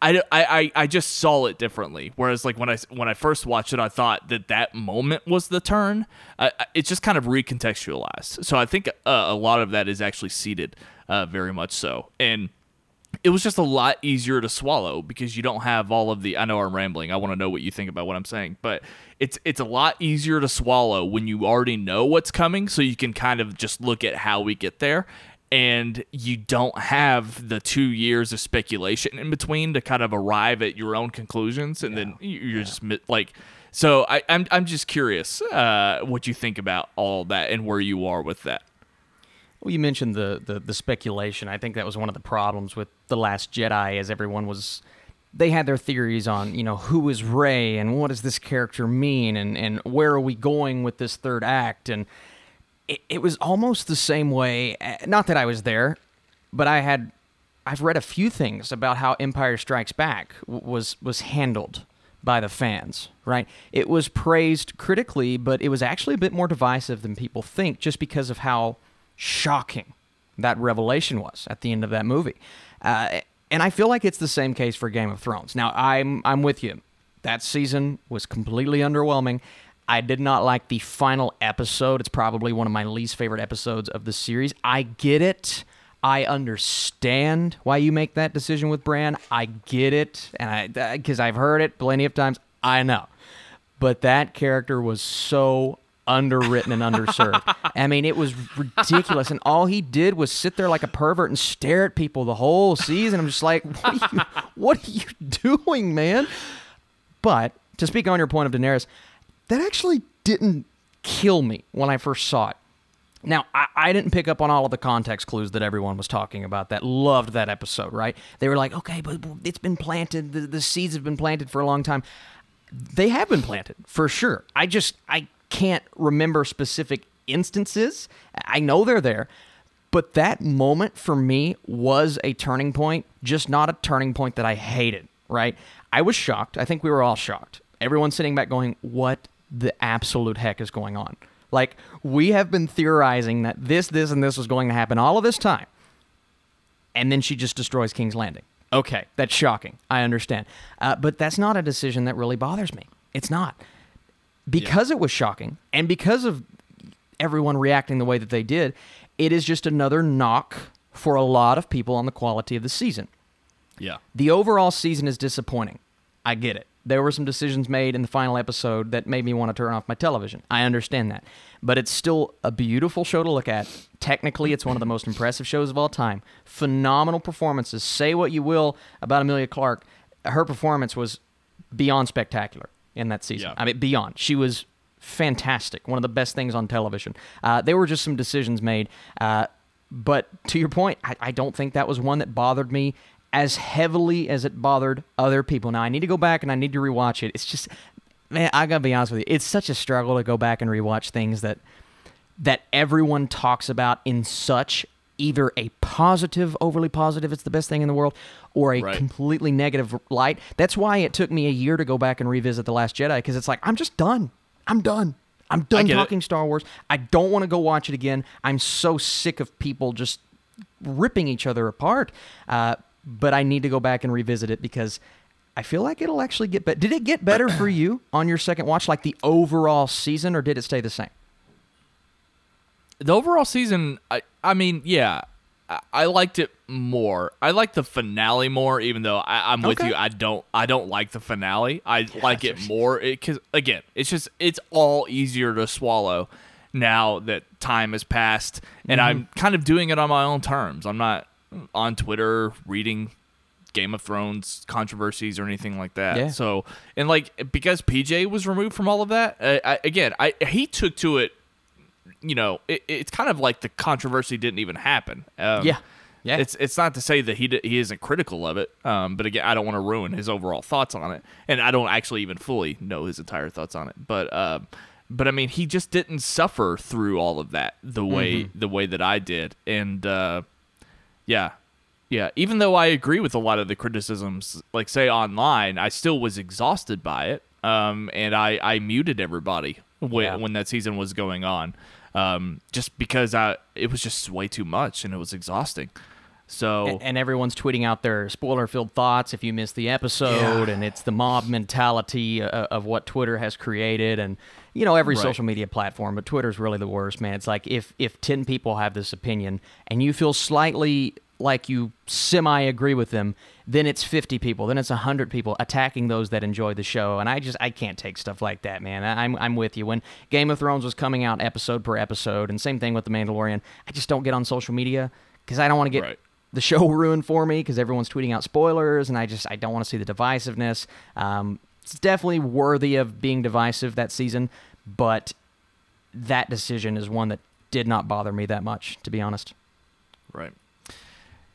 I, I, I just saw it differently. Whereas like when I when I first watched it, I thought that that moment was the turn. I- it's just kind of recontextualized. So I think uh, a lot of that is actually seated, uh, very much so. And it was just a lot easier to swallow because you don't have all of the. I know I'm rambling. I want to know what you think about what I'm saying, but it's it's a lot easier to swallow when you already know what's coming, so you can kind of just look at how we get there, and you don't have the two years of speculation in between to kind of arrive at your own conclusions, and then you- you're just like. So I, I'm I'm just curious uh, what you think about all that and where you are with that. Well, you mentioned the, the the speculation. I think that was one of the problems with the Last Jedi, as everyone was. They had their theories on, you know, who is Rey and what does this character mean, and and where are we going with this third act, and it, it was almost the same way. uh, Not that I was there, but I had, I've read a few things about how Empire Strikes Back was was handled by the fans. Right, it was praised critically, but it was actually a bit more divisive than people think, just because of how shocking that revelation was at the end of that movie. Uh, and I feel like it's the same case for Game of Thrones. Now, I'm I'm with you. That season was completely underwhelming. I did not like the final episode. It's probably one of my least favorite episodes of the series. I get it. I understand why you make that decision with Bran. I get it, and I uh, because I've heard it plenty of times. I know. But that character was so underwritten and underserved. I mean, it was ridiculous. And all he did was sit there like a pervert and stare at people the whole season. I'm just like, what are you, what are you doing, man? But to speak on your point of Daenerys, that actually didn't kill me when I first saw it. Now, I, I, didn't pick up on all of the context clues that everyone was talking about that loved that episode, right? They were like, okay, but it's been planted, the, the seeds have been planted for a long time. They have been planted, for sure. I just, I can't remember specific instances. I know they're there. But that moment for me was a turning point, just not a turning point that I hated, right? I was shocked. I think we were all shocked. Everyone sitting back going, what the absolute heck is going on? Like, we have been theorizing that this, this, and this was going to happen all of this time. And then she just destroys King's Landing. Okay, that's shocking. I understand. Uh, but that's not a decision that really bothers me. It's not. Because yeah. it was shocking and because of everyone reacting the way that they did, it is just another knock for a lot of people on the quality of the season. Yeah. The overall season is disappointing. I get it there were some decisions made in the final episode that made me want to turn off my television. I understand that. But it's still a beautiful show to look at. Technically, it's one of the most impressive shows of all time. Phenomenal performances. Say what you will about Emilia Clarke. her performance was beyond spectacular in that season. Yeah. I mean, beyond. She was fantastic. One of the best things on television. Uh, there were just some decisions made. Uh, but to your point, I, I, don't think that was one that bothered me as heavily as it bothered other people. Now I need to go back and I need to rewatch it. It's just man, I gotta be honest with you. It's such a struggle to go back and rewatch things that that everyone talks about in such either a positive, overly positive, it's the best thing in the world, or a right. completely negative light. That's why it took me a year to go back and revisit The Last Jedi, because it's like, I'm just done. I'm done. I'm done talking it. Star Wars. I don't want to go watch it again. I'm so sick of people just ripping each other apart. Uh, but I need to go back and revisit it because I feel like it'll actually get better. Did it get better for you on your second watch, like the overall season, or did it stay the same? The overall season, I, I mean, yeah, I, I liked it more. I like the finale more, even though I, am with okay. you. I don't, I don't like the finale. I yeah, like it more because, again, it's just, it's all easier to swallow now that time has passed, and mm-hmm. I'm kind of doing it on my own terms. I'm not on Twitter reading Game of Thrones controversies or anything like that. Yeah. So, and like because PJ was removed from all of that, uh, I, again, I he took to it. You know, it, it's kind of like the controversy didn't even happen. Um, yeah. Yeah. It's it's not to say that he he isn't critical of it, um, but again, I don't want to ruin his overall thoughts on it, and I don't actually even fully know his entire thoughts on it. But uh, but I mean, he just didn't suffer through all of that the way mm-hmm. the way that I did, and uh, yeah. Yeah, even though I agree with a lot of the criticisms, like say online, I still was exhausted by it. Um, and I, I muted everybody when, yeah. when that season was going on, um, just because I it was just way too much and it was exhausting. So and, everyone's tweeting out their spoiler-filled thoughts if you missed the episode, yeah. and it's the mob mentality of, uh, of what Twitter has created, and you know every right. social media platform, but Twitter's really the worst, man. It's like if if ten people have this opinion and you feel slightly like you semi agree with them, then it's 50 people, then it's 100 people attacking those that enjoy the show. And I just, I can't take stuff like that, man. I'm, I'm with you. When Game of Thrones was coming out episode per episode, and same thing with The Mandalorian, I just don't get on social media because I don't want to get right. The show ruined for me because everyone's tweeting out spoilers, and I just, I don't want to see the divisiveness. Um, it's definitely worthy of being divisive that season, but that decision is one that did not bother me that much, to be honest. Right.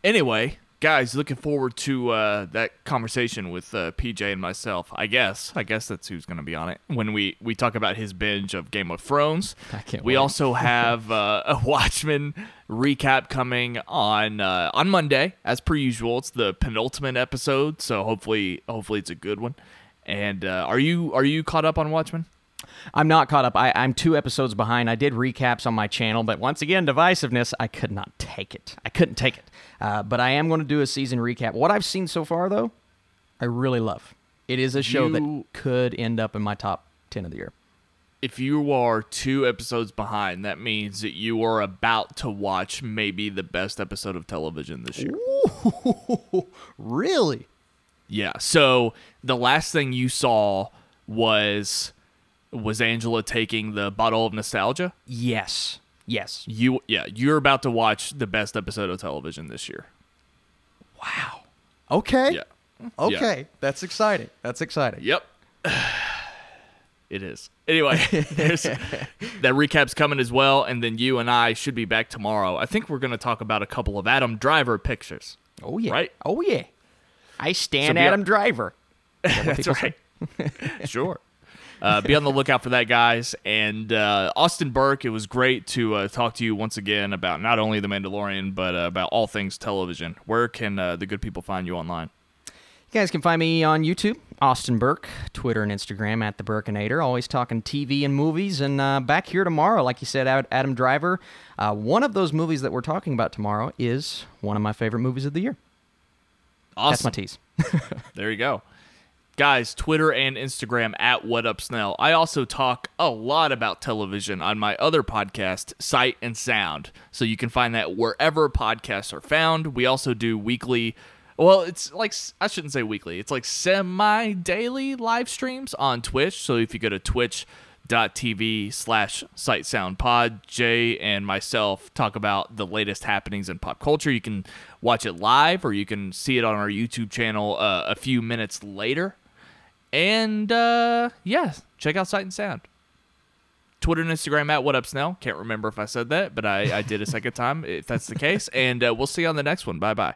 Anyway, guys, looking forward to uh, that conversation with uh, PJ and myself. I guess. I guess that's who's going to be on it when we we talk about his binge of Game of Thrones. I can't. We wait. also have uh, a Watchmen recap coming on uh, on Monday, as per usual. It's the penultimate episode, so hopefully, hopefully it's a good one. And uh, are you are you caught up on Watchmen? I'm not caught up. I, am two episodes behind. I did recaps on my channel, but once again, divisiveness, I could not take it. I couldn't take it. Uh, but I am going to do a season recap. What I've seen so far, though, I really love. It is a show you, that could end up in my top 10 of the year. If you are two episodes behind, that means that you are about to watch maybe the best episode of television this year. Ooh, really? Yeah. So the last thing you saw was was Angela taking the bottle of nostalgia. Yes. Yes. You yeah, you're about to watch the best episode of television this year. Wow. Okay. Yeah. Okay. That's exciting. That's exciting. Yep. it is. Anyway, that recap's coming as well, and then you and I should be back tomorrow. I think we're going to talk about a couple of Adam Driver pictures. Oh yeah. Right? Oh yeah. I stand be Adam up- Driver. That's right. sure. Uh, be on the lookout for that, guys. And uh, Austin Burke, it was great to uh, talk to you once again about not only The Mandalorian, but uh, about all things television. Where can uh, the good people find you online? You guys can find me on YouTube, Austin Burke, Twitter and Instagram at the Burkinator. Always talking TV and movies. And uh, back here tomorrow, like you said, Adam Driver. Uh, one of those movies that we're talking about tomorrow is one of my favorite movies of the year. Awesome. That's my tease. There you go. Guys, Twitter and Instagram at What Up Snell. I also talk a lot about television on my other podcast, Sight and Sound. So you can find that wherever podcasts are found. We also do weekly, well, it's like, I shouldn't say weekly, it's like semi daily live streams on Twitch. So if you go to twitch.tv slash Sight Sound Pod, Jay and myself talk about the latest happenings in pop culture. You can watch it live or you can see it on our YouTube channel uh, a few minutes later. And uh, yeah, check out Sight and Sound. Twitter and Instagram at What Up Snell. Can't remember if I said that, but I, I did a second time if that's the case. And uh, we'll see you on the next one. Bye bye.